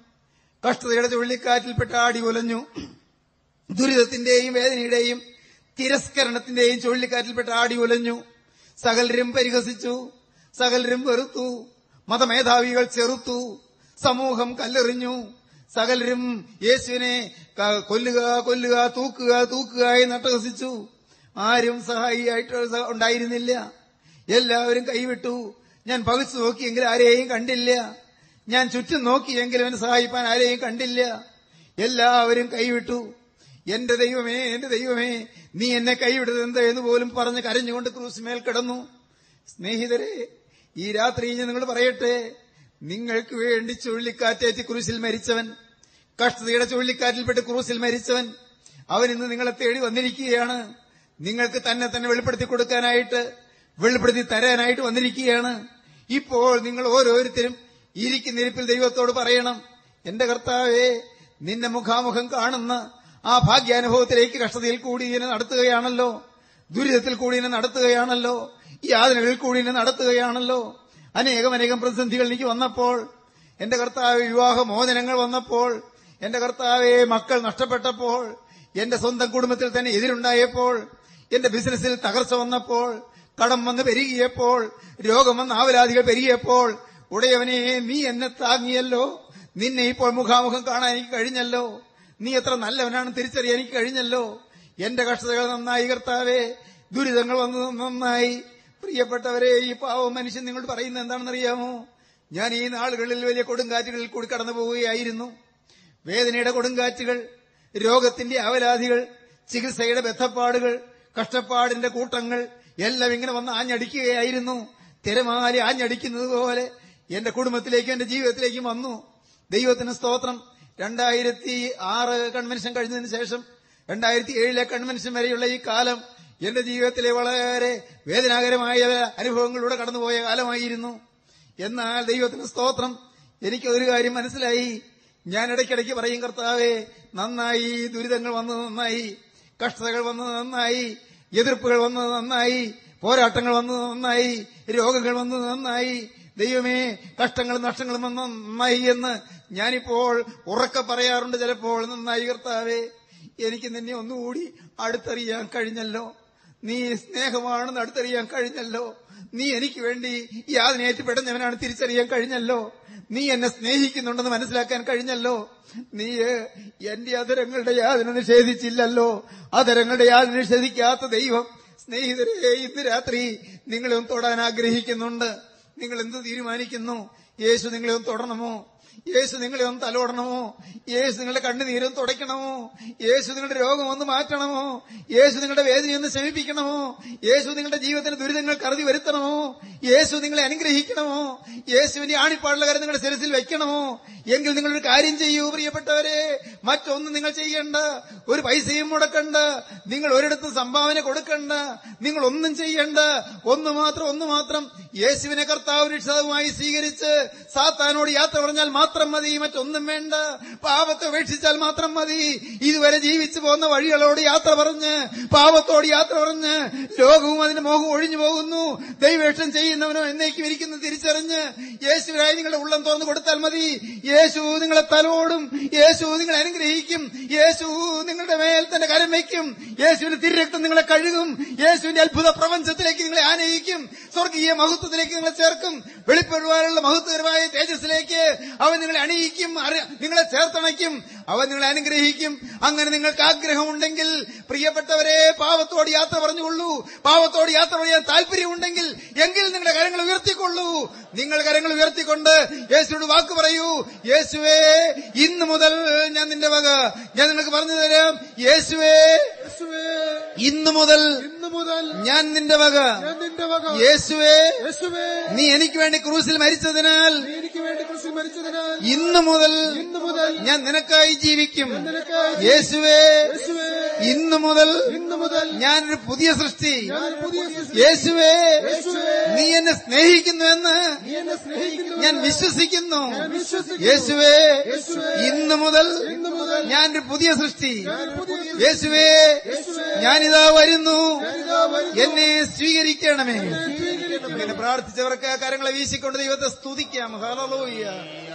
കഷ്ടതയുടെ ചുഴലിക്കാറ്റിൽപ്പെട്ട് ആടി ഉലഞ്ഞു. ദുരിതത്തിന്റെയും വേദനയുടെയും തിരസ്കരണത്തിന്റെയും ചുഴലിക്കാറ്റിൽപ്പെട്ട് ആടി ഉലഞ്ഞു സകലരും പരിഹസിച്ചു. സകലരും വെറുത്തു. മതമേധാവികൾ ചെറുത്തു. സമൂഹം കല്ലെറിഞ്ഞു. സകലരും യേശുവിനെ കൊല്ലുക കൊല്ലുക തൂക്കുക തൂക്കുക എന്ന് അട്ടഹസിച്ചു. ആരും സഹായിയായിട്ട് ഉണ്ടായിരുന്നില്ല. എല്ലാവരും കൈവിട്ടു. ഞാൻ പകച്ചു നോക്കിയെങ്കിൽ ആരെയും കണ്ടില്ല. ഞാൻ ചുറ്റും നോക്കിയെങ്കിലും എന്നെ സഹായിപ്പാൻ ആരെയും കണ്ടില്ല. എല്ലാവരും കൈവിട്ടു. എന്റെ ദൈവമേ എന്റെ ദൈവമേ നീ എന്നെ കൈവിടരുത് എന്ന് പോലും പറഞ്ഞ് കരഞ്ഞുകൊണ്ട് ക്രൂസിമേൽ കിടന്നു. സ്നേഹിതരെ ഈ രാത്രി ഞാൻ നിങ്ങൾ പറയട്ടെ നിങ്ങൾക്ക് വേണ്ടി ചുഴലിക്കാറ്റേറ്റ് ക്രൂസിൽ മരിച്ചവൻ കഷ്ടതയുടെ ചുഴലിക്കാറ്റിൽപ്പെട്ട് ക്രൂസിൽ മരിച്ചവൻ അവൻ ഇന്ന് നിങ്ങളെ തേടി വന്നിരിക്കുകയാണ്. നിങ്ങൾക്ക് തന്നെ തന്നെ വെളിപ്പെടുത്തി കൊടുക്കാനായിട്ട് വെളിപ്പെടുത്തി തരാനായിട്ട് വന്നിരിക്കുകയാണ്. ഇപ്പോൾ നിങ്ങൾ ഓരോരുത്തരും ഇരിക്കുന്നിരിപ്പിൽ ദൈവത്തോട് പറയണം. എന്റെ കർത്താവേ നിന്നെ മുഖാമുഖം കാണുന്ന ആ ഭാഗ്യാനുഭവത്തിലേക്ക് കഷ്ടതയിൽ കൂടി ഇതിനെ നടത്തുകയാണല്ലോ. ദുരിതത്തിൽ കൂടി ഇതിനെ നടത്തുകയാണല്ലോ. യാതനകളിൽ കൂടി ഇതിനെ നടത്തുകയാണല്ലോ. അനേകം അനേകം പ്രതിസന്ധികൾ എനിക്ക് വന്നപ്പോൾ എന്റെ കർത്താവ് വിവാഹ മോചനങ്ങൾ വന്നപ്പോൾ എന്റെ കർത്താവെ മക്കൾ നഷ്ടപ്പെട്ടപ്പോൾ എന്റെ സ്വന്തം കുടുംബത്തിൽ തന്നെ എതിരുണ്ടായപ്പോൾ എന്റെ ബിസിനസ്സിൽ തകർച്ച വന്നപ്പോൾ കടം വന്ന് പെരുകിയപ്പോൾ രോഗം വന്ന് ആവലാദികൾ പെരുകിയപ്പോൾ ഉടയവനെ നീ എന്നെ താങ്ങിയല്ലോ. നിന്നെ ഇപ്പോൾ മുഖാമുഖം കാണാൻ എനിക്ക് കഴിഞ്ഞല്ലോ. നീ എത്ര നല്ലവനാണ് തിരിച്ചറിയാൻ എനിക്ക് കഴിഞ്ഞല്ലോ. എന്റെ കഷ്ടതകൾ നന്നായി കർത്താവേ. ദുരിതങ്ങൾ വന്നത് നന്നായി. പ്രിയപ്പെട്ടവരെ ഈ പാവം മനുഷ്യൻ നിങ്ങൾ പറയുന്നത് എന്താണെന്നറിയാമോ? ഞാൻ ഈ നാളുകളിൽ വലിയ കൊടുങ്കാറ്റുകളിൽ കൂടി കടന്നു പോവുകയായിരുന്നു. വേദനയുടെ കൊടുങ്കാറ്റുകൾ രോഗത്തിന്റെ അവലാധികൾ ചികിത്സയുടെ ബന്ധപ്പാടുകൾ കഷ്ടപ്പാടിന്റെ കൂട്ടങ്ങൾ എല്ലാം ഇങ്ങനെ വന്ന് ആഞ്ഞടിക്കുകയായിരുന്നു. തിരമാലി ആഞ്ഞടിക്കുന്നത് പോലെ എന്റെ കുടുംബത്തിലേക്കും എന്റെ ജീവിതത്തിലേക്കും വന്നു. ദൈവത്തിന് സ്തോത്രം. രണ്ടായിരത്തി ആറ് കൺവെൻഷൻ കഴിഞ്ഞതിന് ശേഷം രണ്ടായിരത്തി ഏഴിലെ കൺവെൻഷൻ വരെയുള്ള ഈ കാലം എന്റെ ജീവിതത്തിലെ വളരെ വേദനാകരമായ അനുഭവങ്ങളിലൂടെ കടന്നുപോയ കാലമായിരുന്നു. എന്നാൽ ദൈവത്തിന് സ്തോത്രം എനിക്ക് ഒരു കാര്യം മനസ്സിലായി. ഞാൻ ഇടയ്ക്കിടയ്ക്ക് പറയും കർത്താവേ നന്നായി ദുരിതങ്ങൾ വന്നത് നന്നായി കഷ്ടതകൾ വന്നത് നന്നായി എതിർപ്പുകൾ വന്നത് നന്നായി പോരാട്ടങ്ങൾ വന്നത് നന്നായി രോഗങ്ങൾ വന്നത് നന്നായി ദൈവമേ കഷ്ടങ്ങളും നഷ്ടങ്ങളും വന്നത് നന്നായി എന്ന് ഞാനിപ്പോൾ ഉറക്കെ പറയാറുണ്ട് ചിലപ്പോൾ നന്നായി കർത്താവേ എനിക്ക് നിന്നെ ഒന്നുകൂടി അടുത്തറിയാൻ കഴിഞ്ഞല്ലോ. നീ സ്നേഹമാണെന്ന് അടുത്തറിയാൻ കഴിഞ്ഞല്ലോ. നീ എനിക്ക് വേണ്ടി പെടുന്നവനാണ് തിരിച്ചറിയാൻ കഴിഞ്ഞല്ലോ. നീ എന്നെ സ്നേഹിക്കുന്നുണ്ടെന്ന് മനസ്സിലാക്കാൻ കഴിഞ്ഞല്ലോ. നീ എന്റെ അതരങ്ങളുടെ യാതന നിഷേധിച്ചില്ലല്ലോ. അതരങ്ങളുടെ യാതന നിഷേധിക്കാത്ത ദൈവം സ്നേഹിതരെ ഇന്ന് രാത്രി നിങ്ങളെ ഒന്ന് തൊടാൻ ആഗ്രഹിക്കുന്നുണ്ട്. നിങ്ങൾ എന്ത് തീരുമാനിക്കുന്നു? യേശു നിങ്ങളെ ഒന്ന് തൊടണമോ? യേശു നിങ്ങളെ ഒന്ന് തലോടണമോ? യേശു നിങ്ങളുടെ കണ്ണുനീരൊന്ന് തുടയ്ക്കണമോ? യേശു നിങ്ങളുടെ രോഗം ഒന്ന് മാറ്റണമോ? യേശു നിങ്ങളുടെ വേദനയൊന്ന് ശമിപ്പിക്കണമോ യേശു നിങ്ങളുടെ ജീവിതത്തിന് ദുരിതങ്ങൾ കരുതി വരുത്തണമോ? യേശു നിങ്ങളെ അനുഗ്രഹിക്കണമോ? യേശുവിന്റെ ആണിപ്പാടുള്ള കാര്യം നിങ്ങളുടെ ശിരസിൽ വെക്കണമോ? എങ്കിൽ നിങ്ങളൊരു കാര്യം ചെയ്യൂ പ്രിയപ്പെട്ടവരെ. മറ്റൊന്നും നിങ്ങൾ ചെയ്യണ്ട. ഒരു പൈസയും മുടക്കണ്ട. നിങ്ങൾ ഒരിടത്തും സംഭാവന കൊടുക്കണ്ട. നിങ്ങൾ ഒന്നും ചെയ്യണ്ട. ഒന്ന് മാത്രം ഒന്ന് മാത്രം. യേശുവിനെ കർത്താവ് രക്ഷിതാവുമായി സ്വീകരിച്ച് സാത്താനോട് യാത്ര പറഞ്ഞാൽ മാത്രം മതി മറ്റൊന്നും വേണ്ട. പാപത്തെ ഉപേക്ഷിച്ചാൽ മാത്രം മതി. ഇതുവരെ ജീവിച്ചു പോകുന്ന വഴികളോട് യാത്ര പറഞ്ഞ് പാപത്തോട് യാത്ര പറഞ്ഞ് ലോകവും അതിന്റെ മോഹവും ഒഴിഞ്ഞു പോകുന്നു. ദൈവേഷം ചെയ്യുന്നവനോ എന്നേക്കും ഇരിക്കുന്നു തിരിച്ചറിഞ്ഞ് യേശുവിനായി നിങ്ങളുടെ ഉള്ളം തുറന്നു കൊടുത്താൽ മതി. യേശു നിങ്ങളെ തലോടും യേശു നിങ്ങളെ അനുഗ്രഹിക്കും യേശു നിങ്ങളുടെ മേൽ തന്നെ കരം വയ്ക്കും യേശുവിന്റെ തിരുരക്തം നിങ്ങളെ കഴുകും യേശുവിന്റെ അത്ഭുത പ്രപഞ്ചത്തിലേക്ക് നിങ്ങളെ ആനയിക്കും സ്വർഗീയ മഹത്വത്തിലേക്ക് നിങ്ങളെ ചേർക്കും വെളിപ്പെടുവാനുള്ള മഹത്വകരമായ തേജസ്സിലേക്ക് അവൻ നിങ്ങളെ അണിയിക്കും നിങ്ങളെ ചേർത്തണയ്ക്കും അവൻ നിങ്ങളെ അനുഗ്രഹിക്കും. അങ്ങനെ നിങ്ങൾക്ക് ആഗ്രഹമുണ്ടെങ്കിൽ പ്രിയപ്പെട്ടവരെ പാവത്തോട് യാത്ര പറഞ്ഞുകൊള്ളൂ. പാവത്തോട് യാത്ര പറയാൻ താല്പര്യമുണ്ടെങ്കിൽ എങ്കിൽ നിങ്ങളുടെ കരങ്ങൾ ഉയർത്തിക്കൊള്ളൂ. നിങ്ങൾ കരങ്ങൾ ഉയർത്തിക്കൊണ്ട് യേശുവോട് വാക്ക് പറയൂ. യേശുവേ ഇന്ന് മുതൽ ഞാൻ നിന്റെ വക ഞാൻ നിങ്ങൾക്ക് പറഞ്ഞു തരാം. യേശുവേ ഇന്ന് മുതൽ ഇന്ന് മുതൽ ഞാൻ നിന്റെ വക നിന്റെ വക. യേശുവേ യേശുവേ. നീ എനിക്ക് വേണ്ടി ക്രൂസിൽ മരിച്ചതിനാൽ എനിക്ക് വേണ്ടി ക്രൂസിൽ മരിച്ചതിനാൽ ഇന്നു മുതൽ ഞാൻ നിനക്കായി ജീവിക്കും. യേശുവേ ഇന്നു മുതൽ ഞാനൊരു പുതിയ സൃഷ്ടി. യേശുവേ നീ എന്നെ സ്നേഹിക്കുന്നു എന്ന് ഞാൻ വിശ്വസിക്കുന്നു. യേശുവേ ഇന്നു മുതൽ ഞാനൊരു പുതിയ സൃഷ്ടി. യേശുവേ ഞാനിതാ വരുന്നു. എന്നെ സ്വീകരിക്കണമേ. ഇങ്ങനെ പ്രാർത്ഥിച്ചവർക്ക് ആ കാര്യങ്ങളെ വീശിക്കൊണ്ട് ദൈവത്തെ സ്തുതിക്കാം. ഹലോയ്യ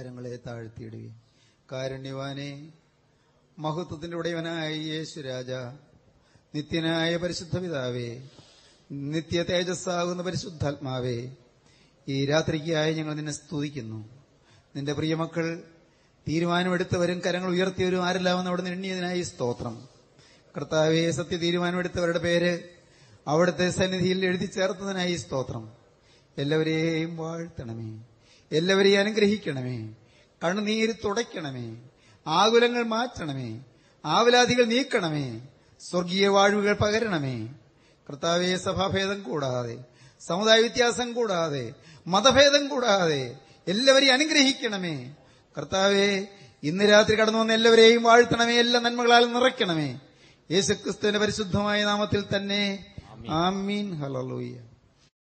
കരങ്ങളെ താഴ്ത്തിയിടുകയും. കാരുണ്യവാനെ മഹത്വത്തിന്റെ ഉടയവനായ യേശു രാജ നിത്യനായ പരിശുദ്ധ പിതാവേ നിത്യ തേജസ്സാകുന്ന പരിശുദ്ധാത്മാവേ ഈ രാത്രിക്കായി ഞങ്ങൾ നിന്നെ സ്തുതിക്കുന്നു. നിന്റെ പ്രിയമക്കൾ തീരുമാനമെടുത്തവരും കരങ്ങൾ ഉയർത്തിയവരും ആരെല്ലാമെന്ന് അവിടെ എണ്ണിയതിനായി സ്തോത്രം. കർത്താവെ സത്യ തീരുമാനമെടുത്തവരുടെ പേര് അവിടുത്തെ സന്നിധിയിൽ എഴുതി ചേർത്തതിനായി സ്തോത്രം. എല്ലാവരെയും വാഴ്ത്തണമേ. എല്ലാവരെയും അനുഗ്രഹിക്കണമേ. കണ്ണുനീര് തുടയ്ക്കണമേ. ആകുലങ്ങൾ മാറ്റണമേ. ആവലാതികൾ നീക്കണമേ. സ്വർഗീയ വാഴ്വുകൾ പകരണമേ. കർത്താവെ സഭാഭേദം കൂടാതെ സമുദായ വ്യത്യാസം കൂടാതെ മതഭേദം കൂടാതെ എല്ലാവരെയും അനുഗ്രഹിക്കണമേ. കർത്താവെ ഇന്ന് രാത്രി കടന്നു വന്ന എല്ലാവരെയും വാഴ്ത്തണമേ. എല്ലാ നന്മകളാൽ നിറയ്ക്കണമേ. യേശുക്രിസ്തുവിന്റെ പരിശുദ്ധമായ നാമത്തിൽ തന്നെ. ആമീൻ. ഹലലൂയ്യ